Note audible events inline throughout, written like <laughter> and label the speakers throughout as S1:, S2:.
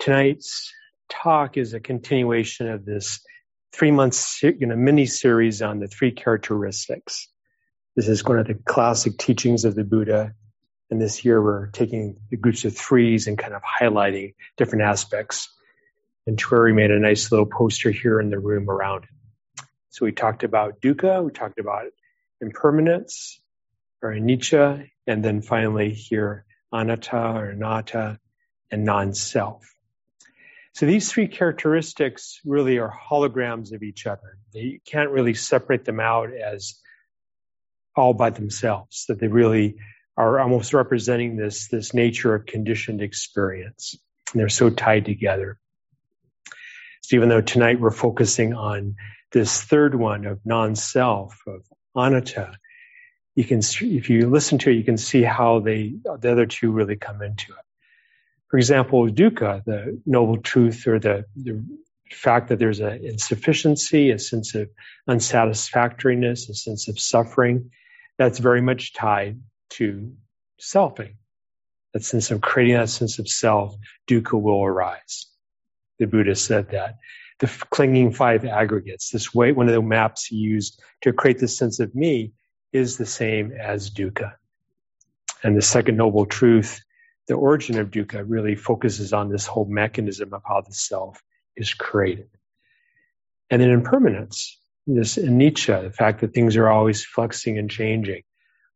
S1: tonight's talk is a continuation of this three month you know, mini series on the three characteristics. This is one of the classic teachings of the Buddha. And this year we're taking the groups of threes and kind of highlighting different aspects. And Terry made a nice little poster here in the room around it. So we talked about dukkha, we talked about impermanence or anicca, and then finally here anatta or anatta and non-self. So these three characteristics really are holograms of each other. You can't really separate them out as all by themselves, that they really are almost representing this, this nature of conditioned experience. And they're so tied together. So even though tonight we're focusing on this third one of non-self, of anatta, you can, if you listen to it, you can see how they, the other two really come into it. For example, dukkha, the noble truth or the, the fact that there's an insufficiency, a sense of unsatisfactoriness, a sense of suffering, that's very much tied to selfing. That sense of creating that sense of self, dukkha will arise. The Buddha said that. The clinging five aggregates, this way, one of the maps he used to create this sense of me is the same as dukkha. And the second noble truth the origin of dukkha really focuses on this whole mechanism of how the self is created. And then impermanence, this anicca, the fact that things are always flexing and changing.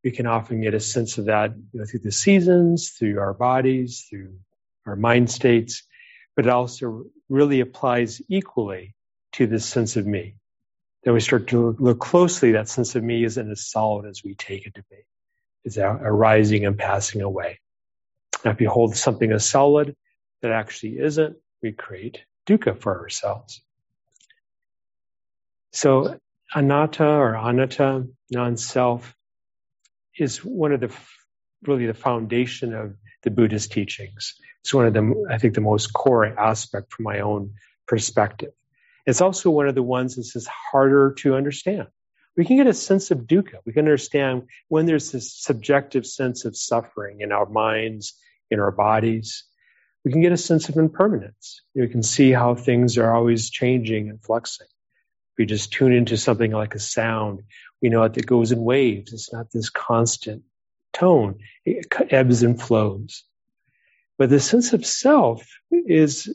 S1: We can often get a sense of that you know, through the seasons, through our bodies, through our mind states, but it also really applies equally to this sense of me. Then we start to look closely, that sense of me isn't as solid as we take it to be. It's arising and passing away. Now, if you hold something as solid that actually isn't, we create dukkha for ourselves. So, anatta or anatta, non-self, is one of the really the foundation of the Buddhist teachings. It's one of the, I think, the most core aspect from my own perspective. It's also one of the ones that's harder to understand. We can get a sense of dukkha. We can understand when there's this subjective sense of suffering in our minds in our bodies. We can get a sense of impermanence. We can see how things are always changing and fluxing. If we just tune into something like a sound, we know that it goes in waves. It's not this constant tone. It ebbs and flows. But the sense of self is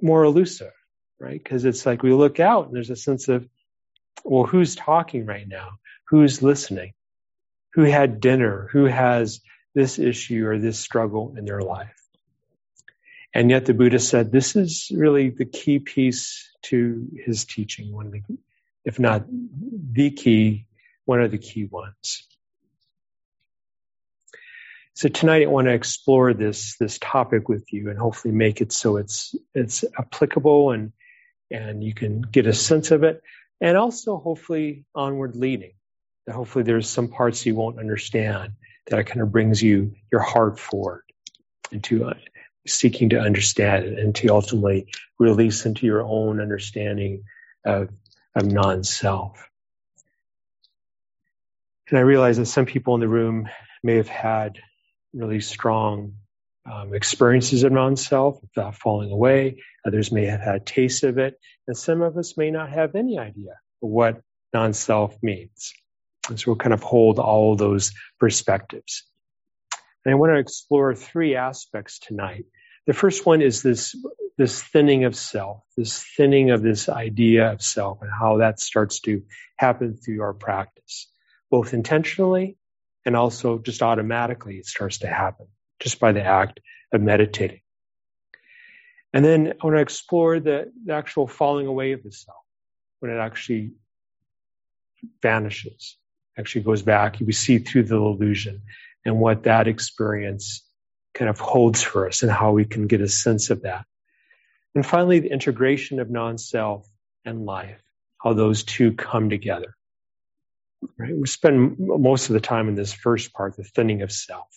S1: more elusive, right? Because it's like we look out and there's a sense of, well, who's talking right now? Who's listening? Who had dinner? Who has this issue or this struggle in their life. And yet the Buddha said this is really the key piece to his teaching, one of the, if not the key, one of the key ones. So tonight I want to explore this this topic with you and hopefully make it so it's it's applicable and and you can get a sense of it and also hopefully onward leading. Hopefully there's some parts you won't understand that kind of brings you your heart forward into uh, seeking to understand it and to ultimately release into your own understanding of, of non-self. And I realize that some people in the room may have had really strong um, experiences of non-self, without falling away. Others may have had tastes of it, and some of us may not have any idea what non-self means. And so we'll kind of hold all of those perspectives. And I want to explore three aspects tonight. The first one is this, this thinning of self, this thinning of this idea of self and how that starts to happen through our practice, both intentionally and also just automatically it starts to happen just by the act of meditating. And then I want to explore the, the actual falling away of the self when it actually vanishes actually goes back. We see through the illusion and what that experience kind of holds for us and how we can get a sense of that. And finally, the integration of non-self and life, how those two come together. Right? We spend most of the time in this first part, the thinning of self.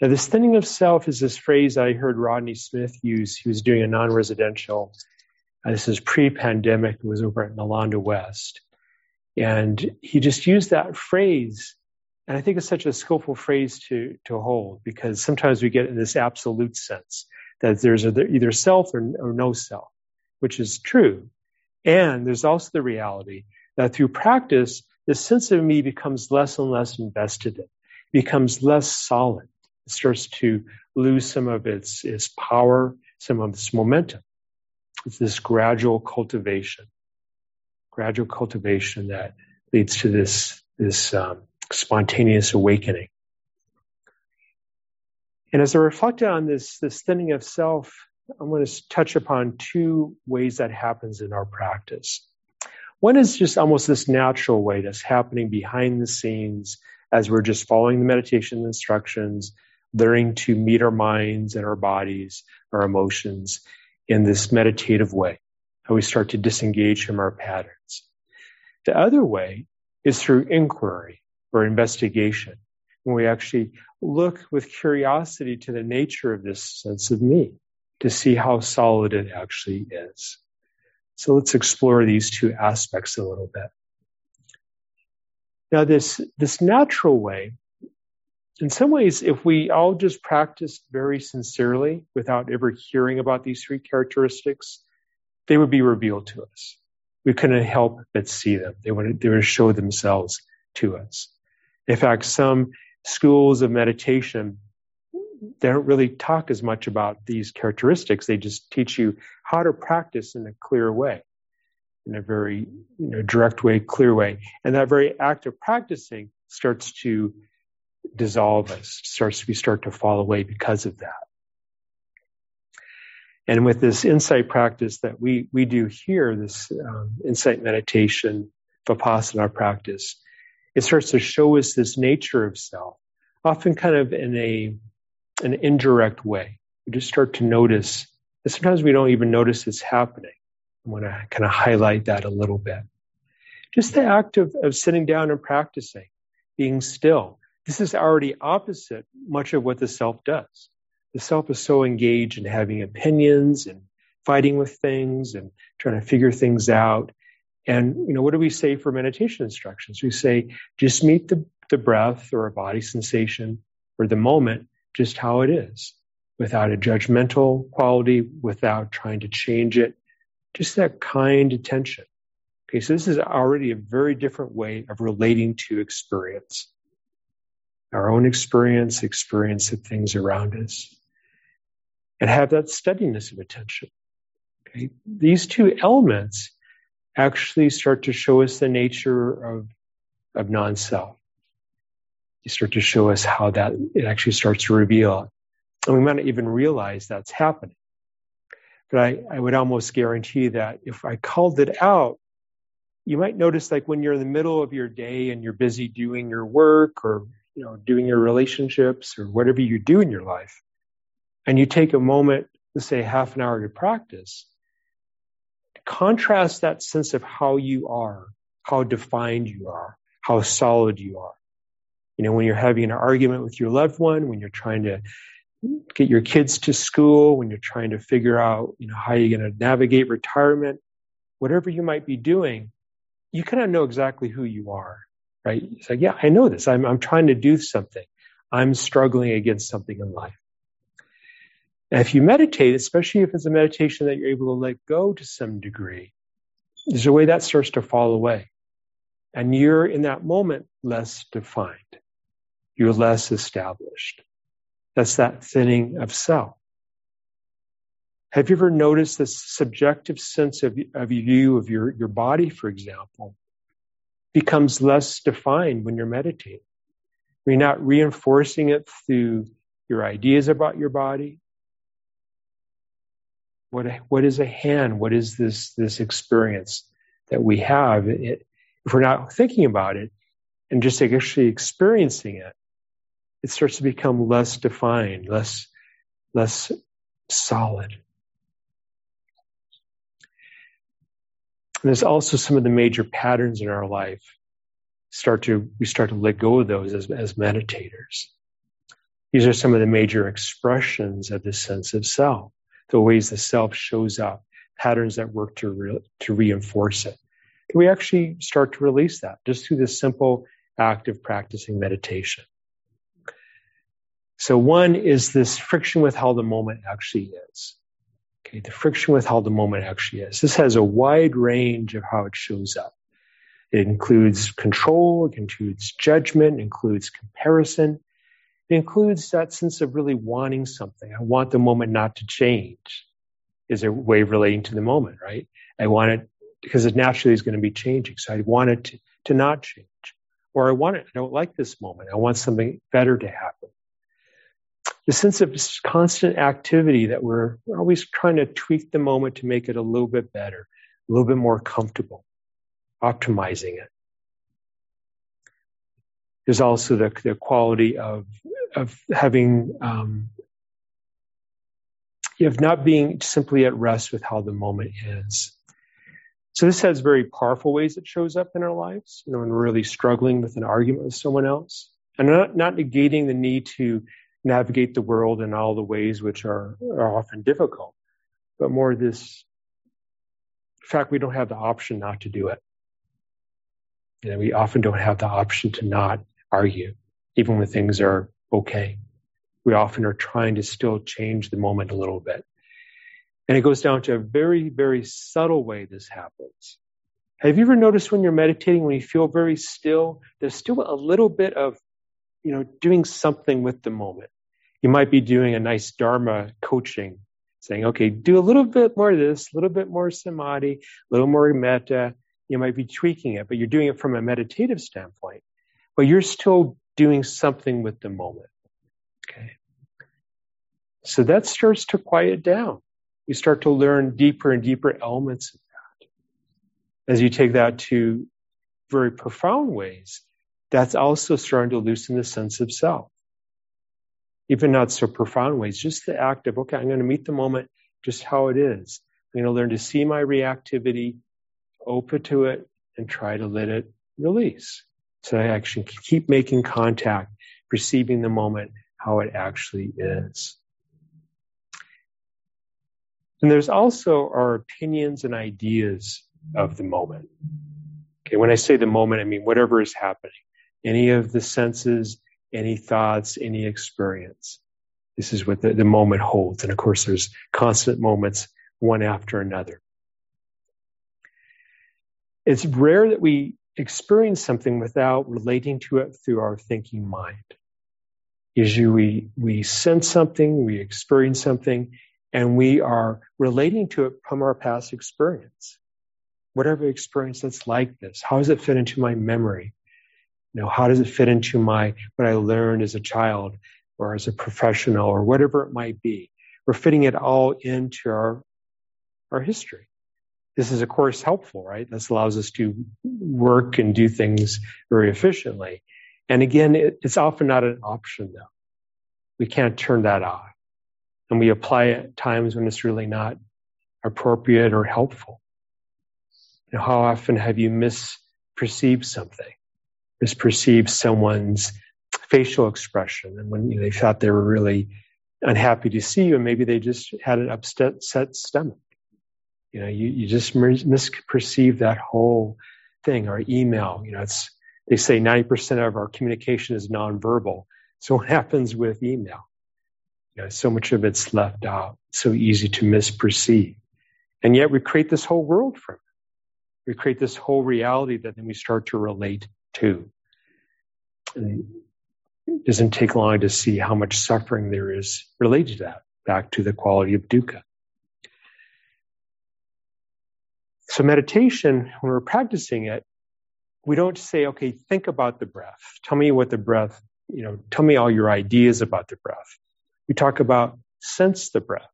S1: Now, this thinning of self is this phrase I heard Rodney Smith use. He was doing a non-residential. Uh, this is pre-pandemic. It was over at Nalanda West. And he just used that phrase And I think it's such a skillful phrase to, to hold because sometimes we get in this absolute sense that there's either self or, or no self, which is true. And there's also the reality that through practice, the sense of me becomes less and less invested in, becomes less solid. It starts to lose some of its, its power, some of its momentum. It's this gradual cultivation, gradual cultivation that leads to this, this um, spontaneous awakening. And as I reflect on this, this thinning of self, I'm going to touch upon two ways that happens in our practice. One is just almost this natural way that's happening behind the scenes as we're just following the meditation instructions, learning to meet our minds and our bodies, our emotions in this meditative way, how we start to disengage from our patterns. The other way is through inquiry or investigation, when we actually look with curiosity to the nature of this sense of me to see how solid it actually is. So let's explore these two aspects a little bit. Now, this, this natural way, in some ways, if we all just practiced very sincerely without ever hearing about these three characteristics, they would be revealed to us. We couldn't help but see them. They would, they would show themselves to us. In fact, some schools of meditation they don't really talk as much about these characteristics. They just teach you how to practice in a clear way, in a very you know, direct way, clear way. And that very act of practicing starts to dissolve us, starts we start to fall away because of that. And with this insight practice that we we do here, this um, insight meditation, vipassana practice, it starts to show us this nature of self, often kind of in a an indirect way. We just start to notice that sometimes we don't even notice it's happening. I want to kind of highlight that a little bit. Just the act of, of sitting down and practicing, being still. This is already opposite much of what the self does. The self is so engaged in having opinions and fighting with things and trying to figure things out. And, you know, what do we say for meditation instructions? We say, just meet the, the breath or a body sensation or the moment just how it is without a judgmental quality, without trying to change it, just that kind attention. Okay, so this is already a very different way of relating to experience. Our own experience, experience of things around us. And have that steadiness of attention. Okay, these two elements actually start to show us the nature of, of non-self you start to show us how that it actually starts to reveal. And we might not even realize that's happening. But I, I would almost guarantee that if I called it out, you might notice like when you're in the middle of your day and you're busy doing your work or you know doing your relationships or whatever you do in your life, and you take a moment, let's say half an hour to practice, contrast that sense of how you are, how defined you are, how solid you are you know, when you're having an argument with your loved one, when you're trying to get your kids to school, when you're trying to figure out, you know, how you're going to navigate retirement, whatever you might be doing, you kind of know exactly who you are, right? It's like, yeah, I know this. I'm, I'm trying to do something. I'm struggling against something in life. And if you meditate, especially if it's a meditation that you're able to let go to some degree, there's a way that starts to fall away. And you're in that moment less defined you're less established. That's that thinning of self. Have you ever noticed this subjective sense of, of you, of your, your body, for example, becomes less defined when you're meditating? You're not reinforcing it through your ideas about your body. What, what is a hand? What is this, this experience that we have? It, if we're not thinking about it and just actually experiencing it, it starts to become less defined, less, less solid. And there's also some of the major patterns in our life start to, we start to let go of those as, as meditators. These are some of the major expressions of the sense of self, the ways the self shows up, patterns that work to, re, to reinforce it. And we actually start to release that just through this simple act of practicing meditation. So one is this friction with how the moment actually is. Okay, the friction with how the moment actually is. This has a wide range of how it shows up. It includes control, it includes judgment, includes comparison, it includes that sense of really wanting something. I want the moment not to change, is a way of relating to the moment, right? I want it because it naturally is going to be changing. So I want it to, to not change. Or I want it, I don't like this moment. I want something better to happen. The sense of constant activity that we're, we're always trying to tweak the moment to make it a little bit better, a little bit more comfortable, optimizing it. There's also the, the quality of, of having, um, of not being simply at rest with how the moment is. So this has very powerful ways it shows up in our lives, you know, when we're really struggling with an argument with someone else. And not, not negating the need to navigate the world in all the ways which are, are often difficult, but more this fact we don't have the option not to do it. You know, we often don't have the option to not argue, even when things are okay. We often are trying to still change the moment a little bit. And it goes down to a very, very subtle way this happens. Have you ever noticed when you're meditating, when you feel very still, there's still a little bit of, you know, doing something with the moment. You might be doing a nice Dharma coaching, saying, okay, do a little bit more of this, a little bit more samadhi, a little more metta. You might be tweaking it, but you're doing it from a meditative standpoint. But you're still doing something with the moment. Okay. So that starts to quiet down you start to learn deeper and deeper elements of that. As you take that to very profound ways, that's also starting to loosen the sense of self. Even not so profound ways, just the act of, okay, I'm going to meet the moment just how it is. I'm going to learn to see my reactivity, open to it, and try to let it release. So I actually keep making contact, perceiving the moment how it actually is. And there's also our opinions and ideas of the moment. Okay, when I say the moment, I mean whatever is happening, any of the senses, any thoughts, any experience. This is what the, the moment holds. And of course, there's constant moments, one after another. It's rare that we experience something without relating to it through our thinking mind. Usually we, we sense something, we experience something, and we are relating to it from our past experience. Whatever experience that's like this, how does it fit into my memory? You know, how does it fit into my what I learned as a child or as a professional or whatever it might be? We're fitting it all into our our history. This is of course helpful, right? This allows us to work and do things very efficiently. And again, it, it's often not an option though. We can't turn that off and we apply it at times when it's really not appropriate or helpful. You know, how often have you misperceived something, misperceived someone's facial expression, and when they thought they were really unhappy to see you, and maybe they just had an upset stomach. You know, you, you just misperceive that whole thing. Or email, you know, it's they say 90% of our communication is nonverbal. So what <laughs> happens with email? You know, so much of it's left out, so easy to misperceive. And yet we create this whole world from it. We create this whole reality that then we start to relate to. And it doesn't take long to see how much suffering there is related to that, back to the quality of dukkha. So meditation, when we're practicing it, we don't say, okay, think about the breath. Tell me what the breath, you know, tell me all your ideas about the breath. We talk about sense the breath,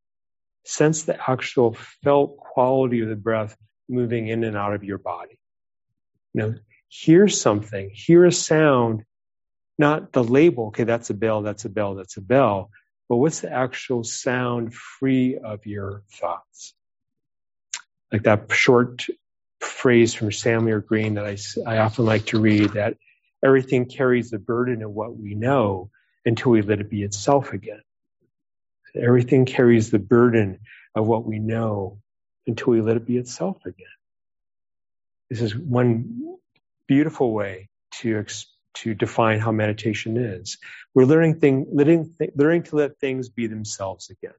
S1: sense the actual felt quality of the breath moving in and out of your body. You know, hear something, hear a sound, not the label, okay, that's a bell, that's a bell, that's a bell, but what's the actual sound free of your thoughts? Like that short phrase from Samuel Green that I, I often like to read that everything carries the burden of what we know until we let it be itself again. Everything carries the burden of what we know until we let it be itself again. This is one beautiful way to to define how meditation is. We're learning, thing, learning, learning to let things be themselves again.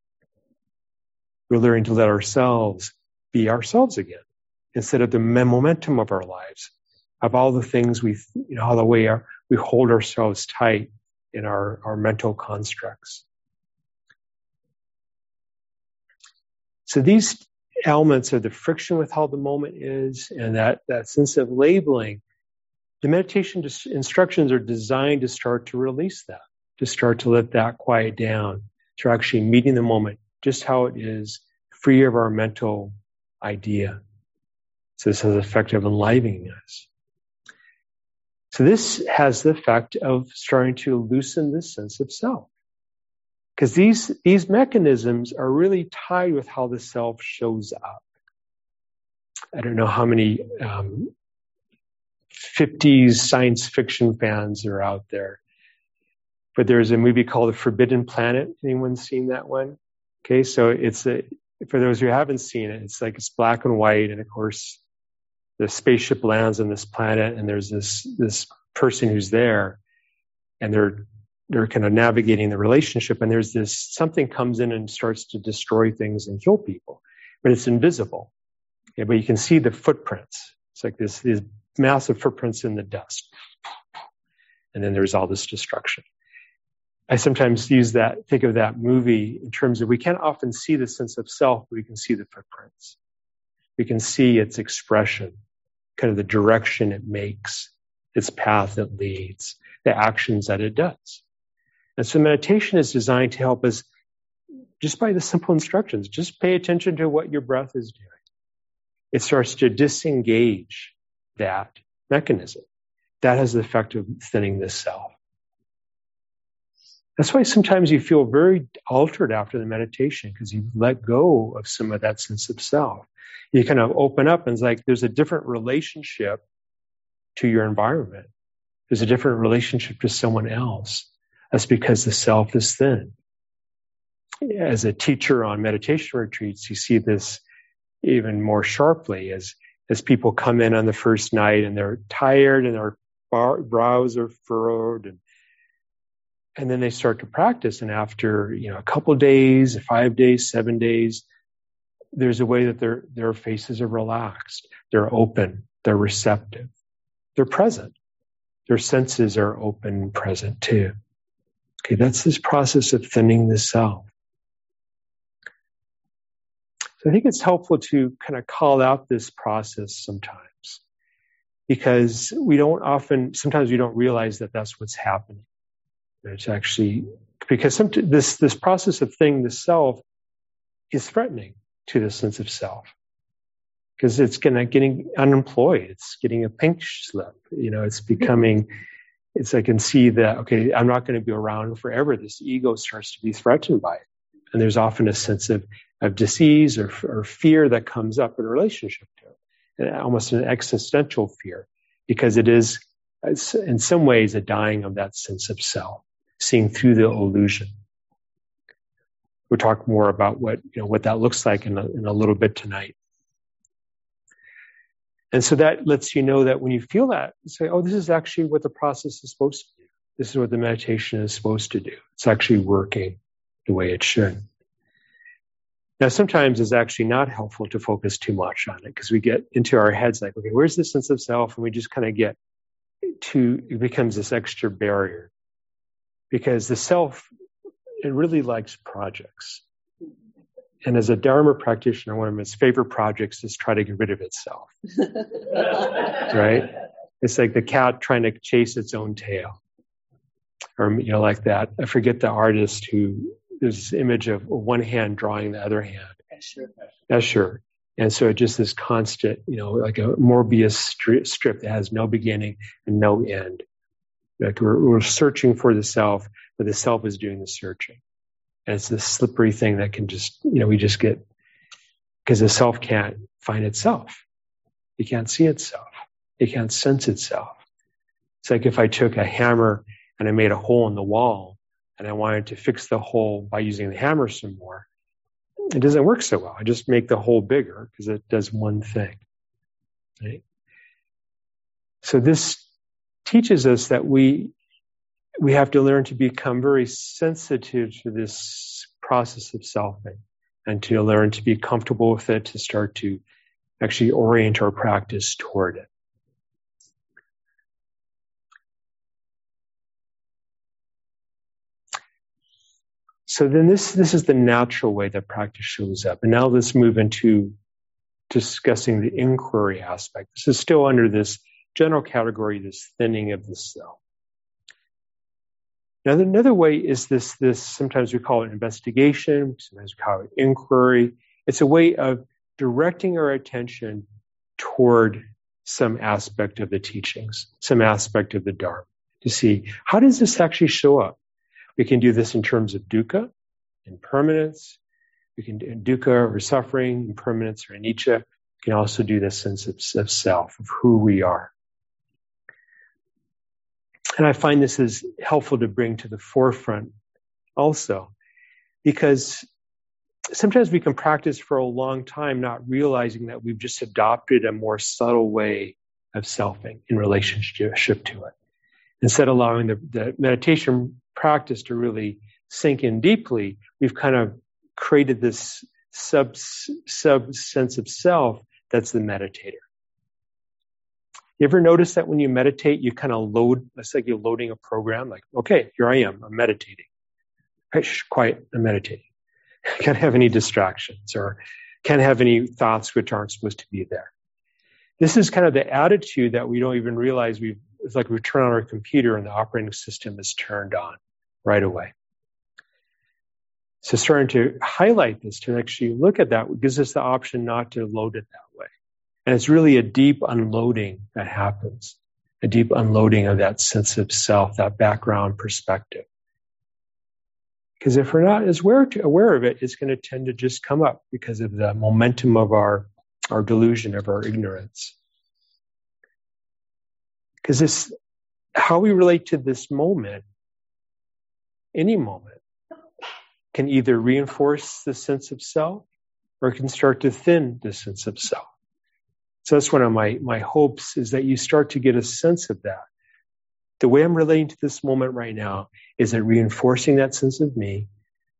S1: We're learning to let ourselves be ourselves again instead of the momentum of our lives, of all the things we, you know, all the way our, we hold ourselves tight in our, our mental constructs. So these elements of the friction with how the moment is and that, that sense of labeling, the meditation instructions are designed to start to release that, to start to let that quiet down, to actually meeting the moment just how it is, free of our mental idea. So this has the effect of enlivening us. So this has the effect of starting to loosen the sense of self. Because these, these mechanisms are really tied with how the self shows up. I don't know how many um, 50s science fiction fans are out there. But there's a movie called The Forbidden Planet. Anyone seen that one? Okay, so it's a, for those who haven't seen it, it's like it's black and white, and of course, the spaceship lands on this planet, and there's this this person who's there, and they're they're kind of navigating the relationship, and there's this something comes in and starts to destroy things and kill people, but it's invisible. Okay, but you can see the footprints. It's like this these massive footprints in the dust, and then there's all this destruction. I sometimes use that, think of that movie in terms of we can't often see the sense of self, but we can see the footprints. We can see its expression, kind of the direction it makes, its path it leads, the actions that it does. And so meditation is designed to help us just by the simple instructions. Just pay attention to what your breath is doing. It starts to disengage that mechanism. That has the effect of thinning the self. That's why sometimes you feel very altered after the meditation because you let go of some of that sense of self. You kind of open up and it's like there's a different relationship to your environment. There's a different relationship to someone else. That's because the self is thin. As a teacher on meditation retreats, you see this even more sharply as, as people come in on the first night and they're tired and their brows are furrowed and and then they start to practice. And after you know a couple days five days seven days there's a way that their their faces are relaxed. They're open. They're receptive. They're present. Their senses are open and present too. Okay that's this process of thinning the self. So i think it's helpful to kind of call out this process sometimes because we don't often sometimes we don't realize that that's what's happening it's actually because some, this this process of thing, the self, is threatening to the sense of self because it's gonna getting unemployed. It's getting a pink slip. You know, it's becoming. It's I can see that okay, I'm not going to be around forever. This ego starts to be threatened by it, and there's often a sense of of disease or, or fear that comes up in relationship to it, and almost an existential fear because it is in some ways a dying of that sense of self seeing through the illusion. We'll talk more about what you know what that looks like in a, in a little bit tonight. And so that lets you know that when you feel that, you say, "Oh, this is actually what the process is supposed to do. This is what the meditation is supposed to do. It's actually working the way it should." Now, sometimes it's actually not helpful to focus too much on it because we get into our heads like, okay, where's the sense of self? And we just kind of get to, it becomes this extra barrier because the self it really likes projects. And as a Dharma practitioner, one of its favorite projects is try to get rid of itself. <laughs> right? It's like the cat trying to chase its own tail. Or, you know, like that. I forget the artist who, there's this image of one hand drawing the other hand. Escher. Escher. And so just this constant, you know, like a Mobius strip that has no beginning and no end. Like we're, we're searching for the self, but the self is doing the searching. And it's this slippery thing that can just, you know, we just get, because the self can't find itself. It can't see itself. It can't sense itself. It's like if I took a hammer and I made a hole in the wall and I wanted to fix the hole by using the hammer some more. It doesn't work so well. I just make the hole bigger because it does one thing. Right? So this teaches us that we we have to learn to become very sensitive to this process of selfing and to learn to be comfortable with it, to start to actually orient our practice toward it. So then this, this is the natural way that practice shows up. And now let's move into discussing the inquiry aspect. This is still under this general category, this thinning of the cell. Now, another way is this, this, sometimes we call it investigation, sometimes we call it inquiry. It's a way of directing our attention toward some aspect of the teachings, some aspect of the Dharma, to see how does this actually show up? We can do this in terms of dukkha, impermanence. We can do dukkha or suffering, impermanence or anicca. We can also do this sense of, of self, of who we are. And I find this is helpful to bring to the forefront also, because sometimes we can practice for a long time not realizing that we've just adopted a more subtle way of selfing in relationship to it. Instead of allowing the, the meditation practice to really sink in deeply, we've kind of created this sub, sub sense of self that's the meditator. You ever notice that when you meditate, you kind of load, it's like you're loading a program, like, okay, here I am, I'm meditating. Hey, shh, quiet, I'm meditating. <laughs> Can't have any distractions or can't have any thoughts which aren't supposed to be there. This is kind of the attitude that we don't even realize we've, it's like we turn on our computer and the operating system is turned on right away. So starting to highlight this, to actually look at that, gives us the option not to load it that way. And it's really a deep unloading that happens, a deep unloading of that sense of self, that background perspective. Because if we're not as aware, aware of it, it's going to tend to just come up because of the momentum of our, our delusion, of our ignorance. Because this, how we relate to this moment, any moment, can either reinforce the sense of self or can start to thin the sense of self. So that's one of my, my hopes is that you start to get a sense of that. The way I'm relating to this moment right now, is it reinforcing that sense of me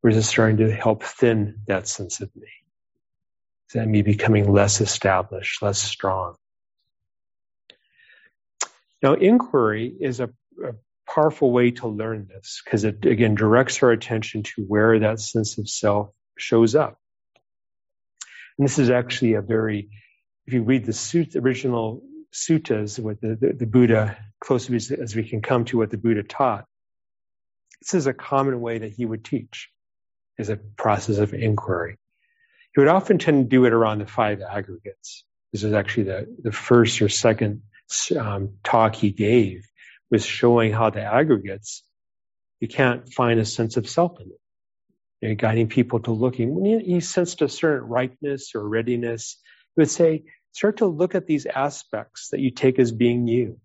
S1: or is it starting to help thin that sense of me? Is that me becoming less established, less strong? Now, inquiry is a, a powerful way to learn this because it again directs our attention to where that sense of self shows up. And this is actually a very if you read the suit, original suttas, with the, the, the Buddha, close as, we can come to what the Buddha taught, this is a common way that he would teach, is a process of inquiry. He would often tend to do it around the five aggregates. This is actually the, the first or second um, talk he gave, was showing how the aggregates, you can't find a sense of self in it. You know, guiding people to looking. When he sensed a certain ripeness or readiness, would say, start to look at these aspects that you take as being you.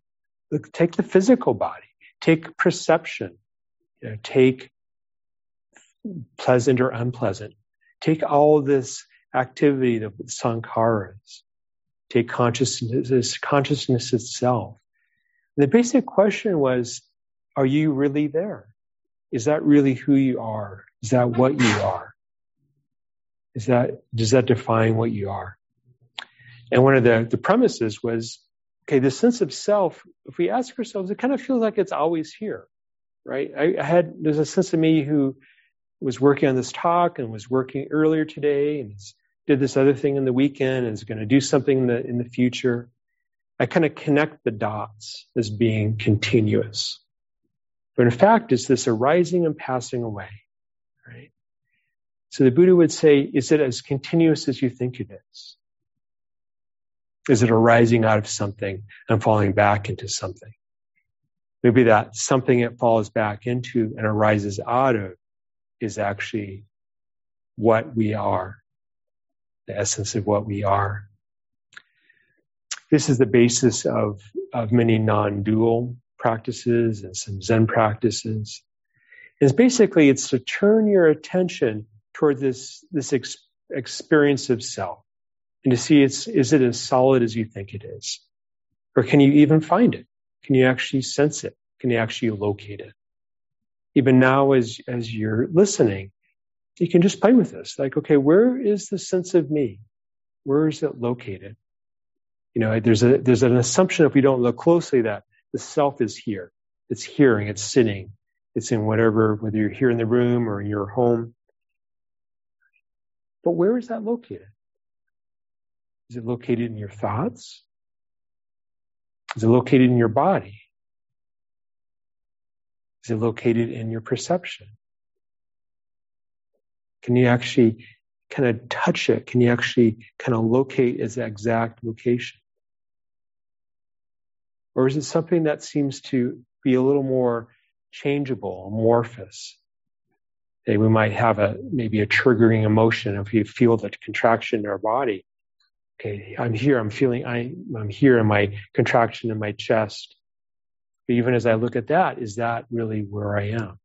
S1: Look, take the physical body, take perception, you know, take pleasant or unpleasant, take all this activity, the sankharas, take consciousness, consciousness itself. And the basic question was, are you really there? Is that really who you are? Is that what you are? Is that, does that define what you are? And one of the, the premises was, okay, the sense of self, if we ask ourselves, it kind of feels like it's always here, right? I, I had, there's a sense of me who was working on this talk and was working earlier today and did this other thing in the weekend and is going to do something in the, in the future. I kind of connect the dots as being continuous. But in fact, it's this arising and passing away, right? So the Buddha would say, is it as continuous as you think it is? Is it arising out of something and falling back into something? Maybe that something it falls back into and arises out of is actually what we are, the essence of what we are. This is the basis of, of many non-dual practices and some Zen practices. Is basically it's to turn your attention toward this, this ex- experience of self and to see it's, is it as solid as you think it is? Or can you even find it? Can you actually sense it? Can you actually locate it? Even now, as, as you're listening, you can just play with this. Like, okay, where is the sense of me? Where is it located? You know, there's a, there's an assumption if we don't look closely that the self is here. It's hearing, it's sitting, it's in whatever, whether you're here in the room or in your home. But where is that located? Is it located in your thoughts? Is it located in your body? Is it located in your perception? Can you actually kind of touch it? Can you actually kind of locate its exact location? Or is it something that seems to be a little more changeable, amorphous? We might have a maybe a triggering emotion if we feel the contraction in our body. Okay, I'm here, I'm feeling I, I'm here in my contraction in my chest. But even as I look at that, is that really where I am?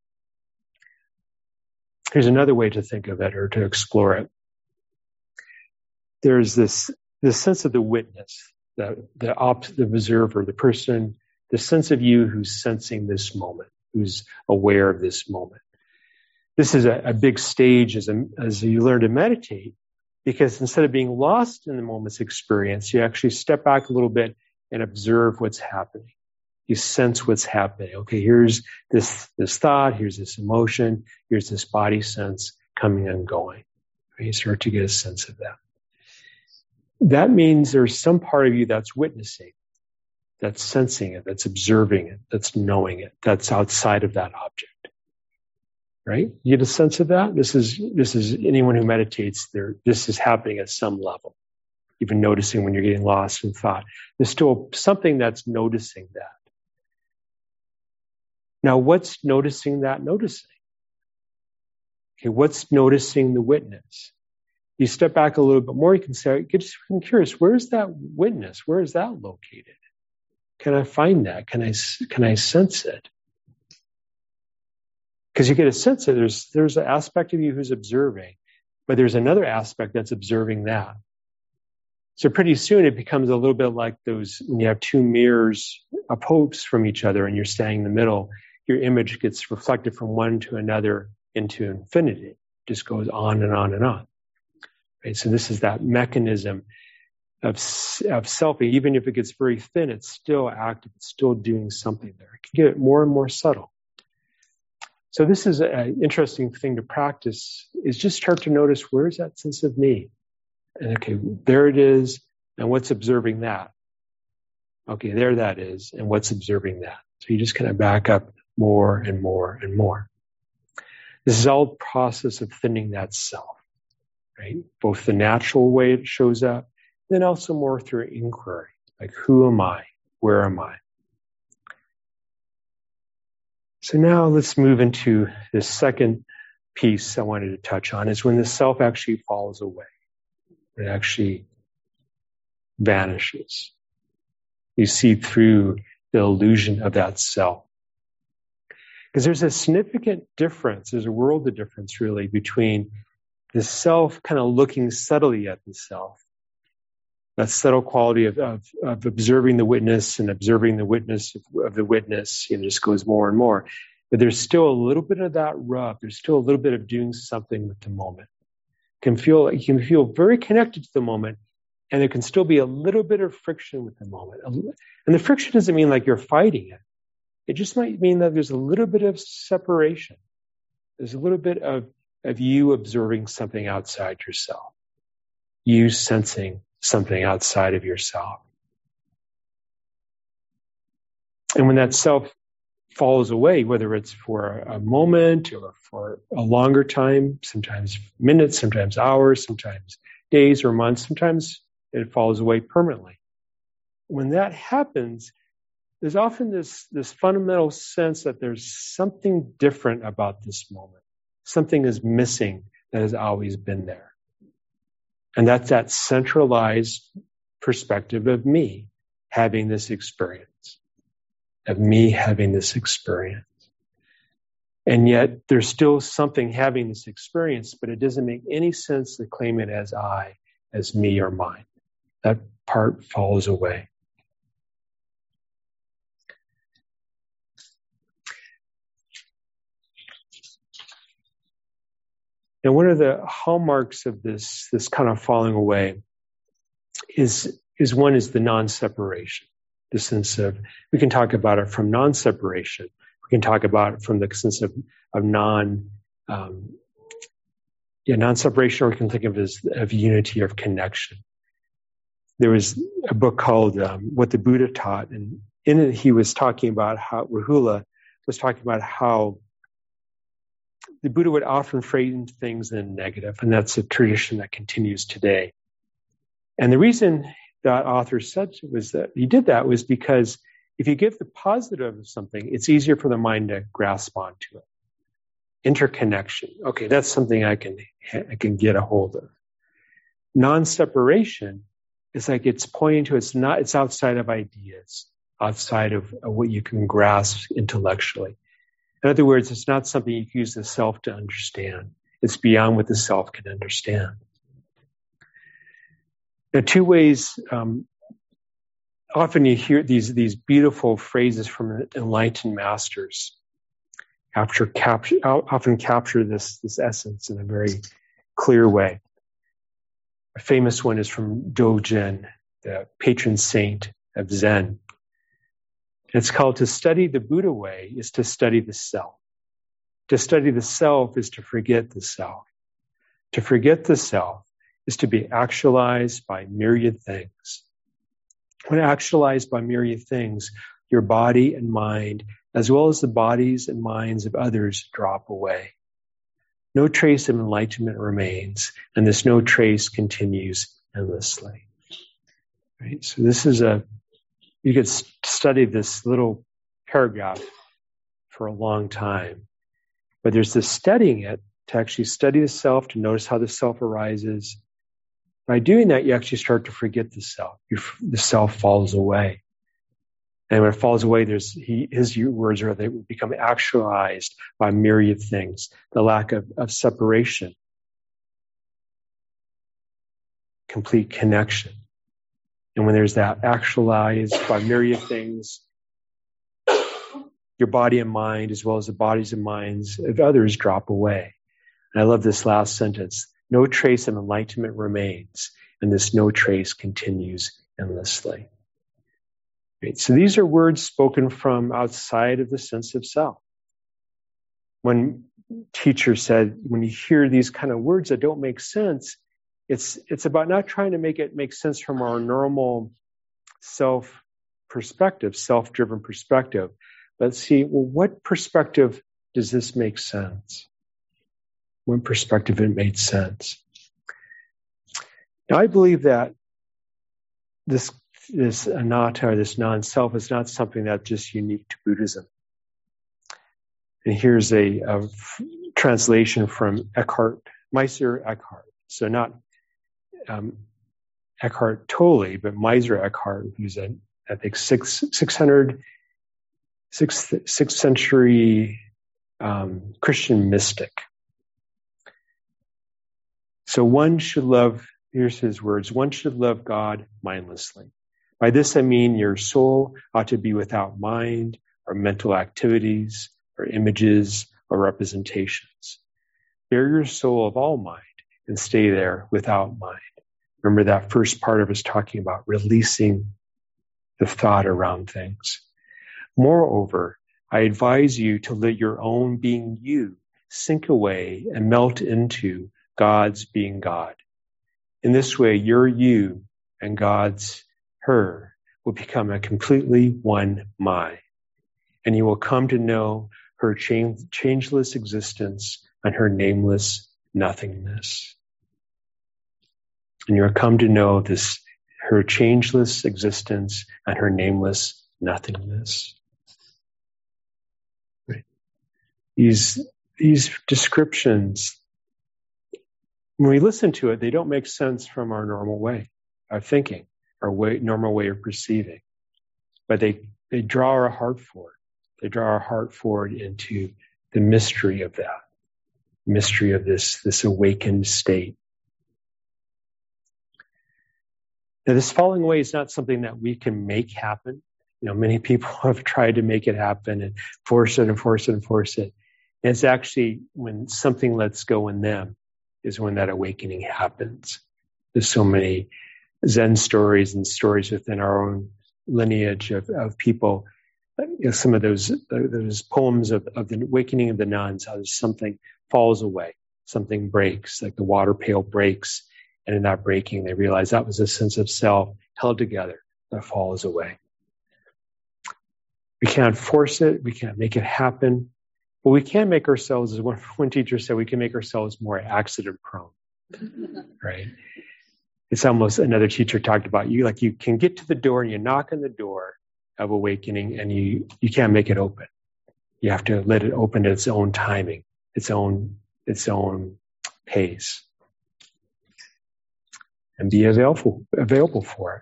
S1: Here's another way to think of it or to explore it. There's this, this sense of the witness, the, the, op, the observer, the person, the sense of you who's sensing this moment, who's aware of this moment. This is a, a big stage as, a, as you learn to meditate because instead of being lost in the moment's experience, you actually step back a little bit and observe what's happening you sense what's happening. Okay, here's this this thought, here's this emotion, here's this body sense coming and going. You start to get a sense of that. That means there's some part of you that's witnessing, that's sensing it, that's observing it, that's knowing it, that's outside of that object. Right? You get a sense of that? This is this is anyone who meditates there this is happening at some level. Even noticing when you're getting lost in thought. There's still something that's noticing that. Now, what's noticing that noticing? Okay, what's noticing the witness? You step back a little bit more, you can say, get curious, where's that witness? Where is that located? Can I find that? Can I, can I sense it? Because you get a sense that there's, there's an aspect of you who's observing, but there's another aspect that's observing that. So pretty soon it becomes a little bit like those when you have two mirrors opposed from each other and you're standing in the middle your image gets reflected from one to another into infinity. It just goes on and on and on. Right? So this is that mechanism of, of selfing. Even if it gets very thin, it's still active. It's still doing something there. It can get more and more subtle. So this is an interesting thing to practice is just start to notice where's that sense of me? And okay, there it is. And what's observing that? Okay, there that is. And what's observing that? So you just kind of back up more and more and more. This is all process of thinning that self, right? Both the natural way it shows up, then also more through inquiry, like who am I? Where am I? So now let's move into the second piece I wanted to touch on is when the self actually falls away. It actually vanishes. You see through the illusion of that self. Because there's a significant difference, there's a world of difference really between the self kind of looking subtly at the self, that subtle quality of, of, of observing the witness and observing the witness of, the witness, you know, just goes more and more. But there's still a little bit of that rub. There's still a little bit of doing something with the moment. Can feel you can feel very connected to the moment, and there can still be a little bit of friction with the moment. And the friction doesn't mean like you're fighting it. It just might mean that there's a little bit of separation. There's a little bit of, of you observing something outside yourself, you sensing something outside of yourself. And when that self falls away, whether it's for a moment or for a longer time, sometimes minutes, sometimes hours, sometimes days or months, sometimes it falls away permanently. When that happens, there's often this, this fundamental sense that there's something different about this moment. Something is missing that has always been there. And that's that centralized perspective of me having this experience, of me having this experience. And yet there's still something having this experience, but it doesn't make any sense to claim it as I, as me or mine. That part falls away. And one of the hallmarks of this, this kind of falling away is, is one is the non-separation. The sense of, we can talk about it from non-separation. We can talk about it from the sense of, of non, um, yeah, non-separation, or we can think of it as of unity of connection. There was a book called um, What the Buddha Taught, and in it he was talking about how Rahula was talking about how the Buddha would often frame things in negative, and that's a tradition that continues today. And the reason that author said was that he did that was because if you give the positive of something, it's easier for the mind to grasp onto it. Interconnection. Okay, that's something I can I can get a hold of. Non-separation is like it's pointing to it's not it's outside of ideas, outside of, of what you can grasp intellectually. In other words, it's not something you can use the self to understand. It's beyond what the self can understand. Now, two ways. Um, often you hear these these beautiful phrases from enlightened masters. Capture, capture, often capture this this essence in a very clear way. A famous one is from Dogen, the patron saint of Zen. It's called to study the Buddha way is to study the self. To study the self is to forget the self. To forget the self is to be actualized by myriad things. When actualized by myriad things, your body and mind, as well as the bodies and minds of others, drop away. No trace of enlightenment remains, and this no trace continues endlessly. Right? So this is a you could study this little paragraph for a long time. But there's this studying it to actually study the self, to notice how the self arises. By doing that, you actually start to forget the self. You, the self falls away. And when it falls away, there's he, his words are they become actualized by myriad things. The lack of, of separation, complete connection. And when there's that actualized by myriad things, your body and mind, as well as the bodies and minds of others, drop away. And I love this last sentence. No trace of enlightenment remains, and this no trace continues endlessly. Right? So these are words spoken from outside of the sense of self. When teacher said, when you hear these kind of words that don't make sense, it's it's about not trying to make it make sense from our normal self perspective, self-driven perspective, but see, well, what perspective does this make sense? What perspective it made sense? Now, I believe that this this anatta or this non-self is not something that's just unique to Buddhism. And here's a, a translation from Eckhart, Meister Eckhart. So not um, Eckhart Tolle, but Meister Eckhart, who's a, I think, six, 600, sixth, sixth century um, Christian mystic. So one should love, here's his words, one should love God mindlessly. By this I mean your soul ought to be without mind or mental activities or images or representations. Bare your soul of all mind and stay there without mind. Remember that first part of us talking about releasing the thought around things. Moreover, I advise you to let your own being you sink away and melt into God's being God. In this way, your you and God's her will become a completely one my, and you will come to know her changeless existence and her nameless nothingness and you're come to know this her changeless existence and her nameless nothingness. These these descriptions, when we listen to it, they don't make sense from our normal way of thinking, our way, normal way of perceiving, but they they draw our heart forward. They draw our heart forward into the mystery of that mystery of this this awakened state Now, this falling away is not something that we can make happen. You know, many people <laughs> have tried to make it happen and force it and force it and force it. And it's actually when something lets go in them is when that awakening happens. There's so many Zen stories and stories within our own lineage of, of people. You know, some of those those poems of, of the awakening of the nuns, how something falls away, something breaks, like the water pail breaks, and in that breaking, they realize that was a sense of self held together that falls away. We can't force it, we can't make it happen, but we can make ourselves, as one, one teacher said, we can make ourselves more accident prone. <laughs> right? It's almost another teacher talked about you like you can get to the door and you knock on the door of awakening and you you can't make it open. You have to let it open at its own timing, its own its own pace. And be available available for it.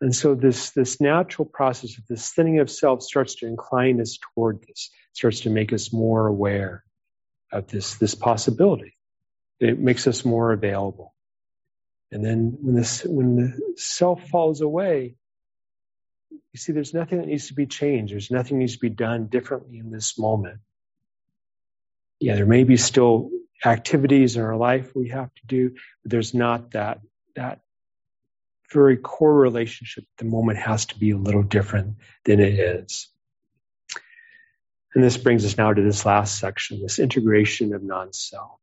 S1: And so this, this natural process of this thinning of self starts to incline us toward this, starts to make us more aware of this, this possibility. It makes us more available. And then when this, when the self falls away, you see there's nothing that needs to be changed. There's nothing that needs to be done differently in this moment. Yeah, there may be still activities in our life we have to do, but there's not that, that very core relationship, the moment has to be a little different than it is. And this brings us now to this last section, this integration of non-self.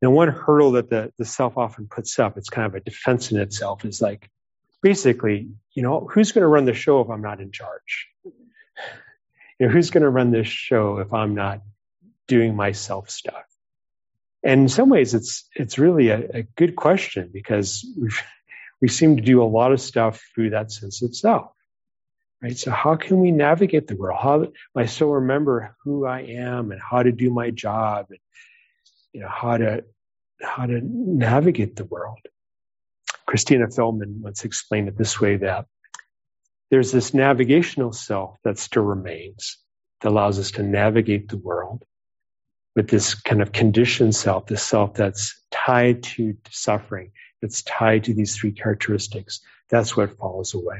S1: Now, one hurdle that the, the self often puts up, it's kind of a defense in itself, is like, basically, you know, who's going to run the show if I'm not in charge? You know, who's going to run this show if I'm not doing my self stuff? And in some ways, it's it's really a, a good question because we've <laughs> we seem to do a lot of stuff through that sense of self. Right? So how can we navigate the world? How I still remember who I am and how to do my job and you know how to how to navigate the world? Christina Feldman once explained it this way that there's this navigational self that still remains that allows us to navigate the world with this kind of conditioned self, this self that's tied to suffering, that's tied to these three characteristics, that's what falls away.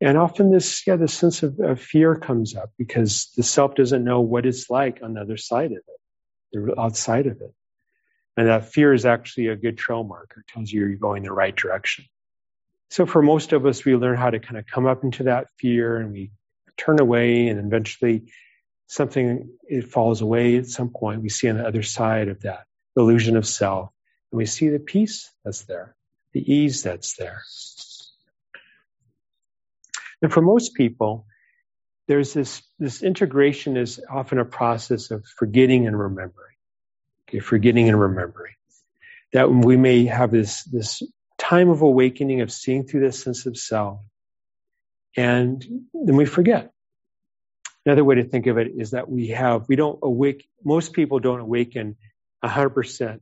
S1: And often this, yeah, this sense of, of, fear comes up because the self doesn't know what it's like on the other side of it, the outside of it. And that fear is actually a good trail marker. It tells you you're going the right direction. So for most of us, we learn how to kind of come up into that fear and we turn away and eventually something, it falls away at some point. We see on the other side of that illusion of self. And we see the peace that's there, the ease that's there. And for most people, there's this, this integration is often a process of forgetting and remembering. Okay, forgetting and remembering. That we may have this, this time of awakening of seeing through this sense of self. And then we forget. Another way to think of it is that we have, we don't awake, most people don't awaken 100%.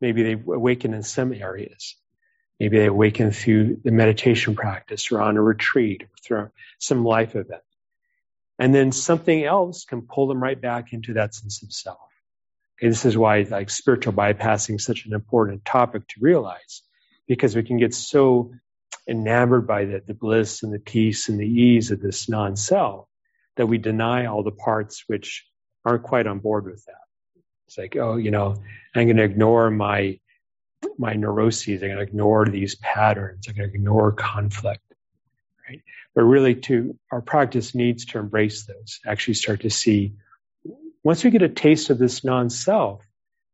S1: Maybe they awaken in some areas. Maybe they awaken through the meditation practice or on a retreat or through some life event. And then something else can pull them right back into that sense of self. Okay, this is why like spiritual bypassing is such an important topic to realize because we can get so enamored by the, the bliss and the peace and the ease of this non-self that we deny all the parts which aren't quite on board with that. It's like, oh, you know, I'm going to ignore my my neuroses. I'm going to ignore these patterns. I'm going to ignore conflict. Right? But really, to our practice needs to embrace those. Actually, start to see. Once we get a taste of this non-self,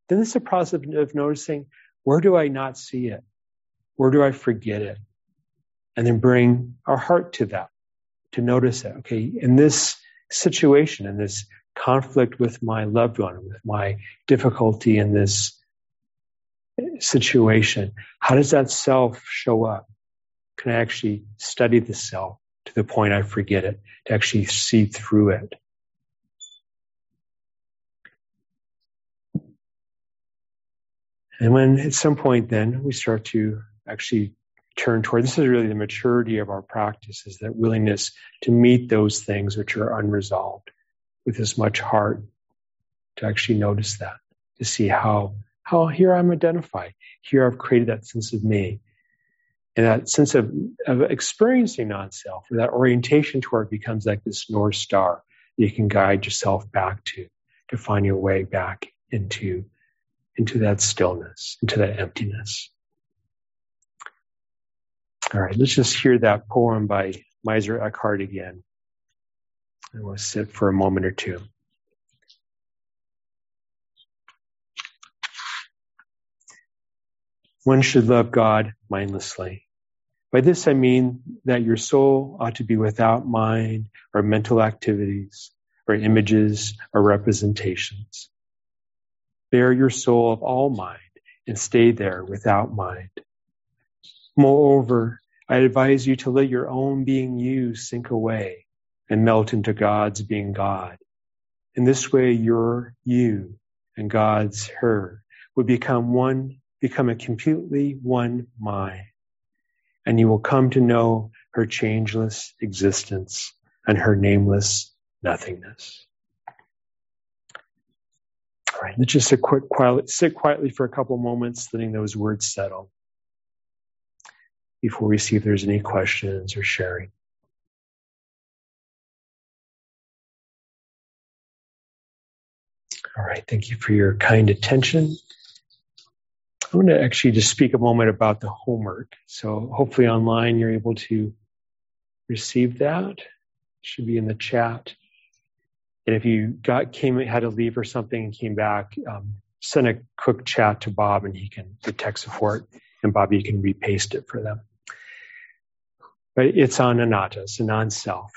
S1: then it's a process of noticing where do I not see it, where do I forget it, and then bring our heart to that to notice that, Okay, in this situation, in this conflict with my loved one, with my difficulty in this situation? How does that self show up? Can I actually study the self to the point I forget it, to actually see through it? And when at some point then we start to actually turn toward this is really the maturity of our practice is that willingness to meet those things which are unresolved with as much heart to actually notice that, to see how, how here I'm identified. Here I've created that sense of me. And that sense of, of experiencing non-self or that orientation toward becomes like this North Star that you can guide yourself back to, to find your way back into, into that stillness, into that emptiness. All right, let's just hear that poem by Meister Eckhart again. And we'll sit for a moment or two. One should love God mindlessly. By this I mean that your soul ought to be without mind or mental activities or images or representations. Bare your soul of all mind and stay there without mind. Moreover, I advise you to let your own being you sink away and melt into God's being God. In this way, your you and God's her would become one become a completely one mind, and you will come to know her changeless existence and her nameless nothingness. All right, let's just sit, quiet, sit quietly for a couple moments, letting those words settle before we see if there's any questions or sharing. All right, thank you for your kind attention. I want to actually just speak a moment about the homework. So hopefully online you're able to receive that. It should be in the chat. And if you got came had to leave or something and came back, um, send a quick chat to Bob and he can the tech support and Bob you can repaste it for them. But it's on anatta, it's a non-self.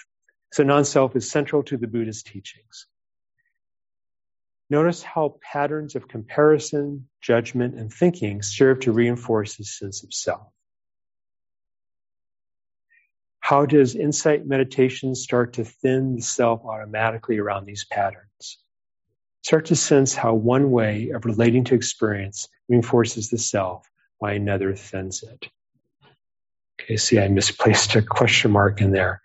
S1: So non-self is central to the Buddhist teachings. Notice how patterns of comparison, judgment, and thinking serve to reinforce his sense of self. How does insight meditation start to thin the self automatically around these patterns? Start to sense how one way of relating to experience reinforces the self while another thins it. Okay, see, I misplaced a question mark in there.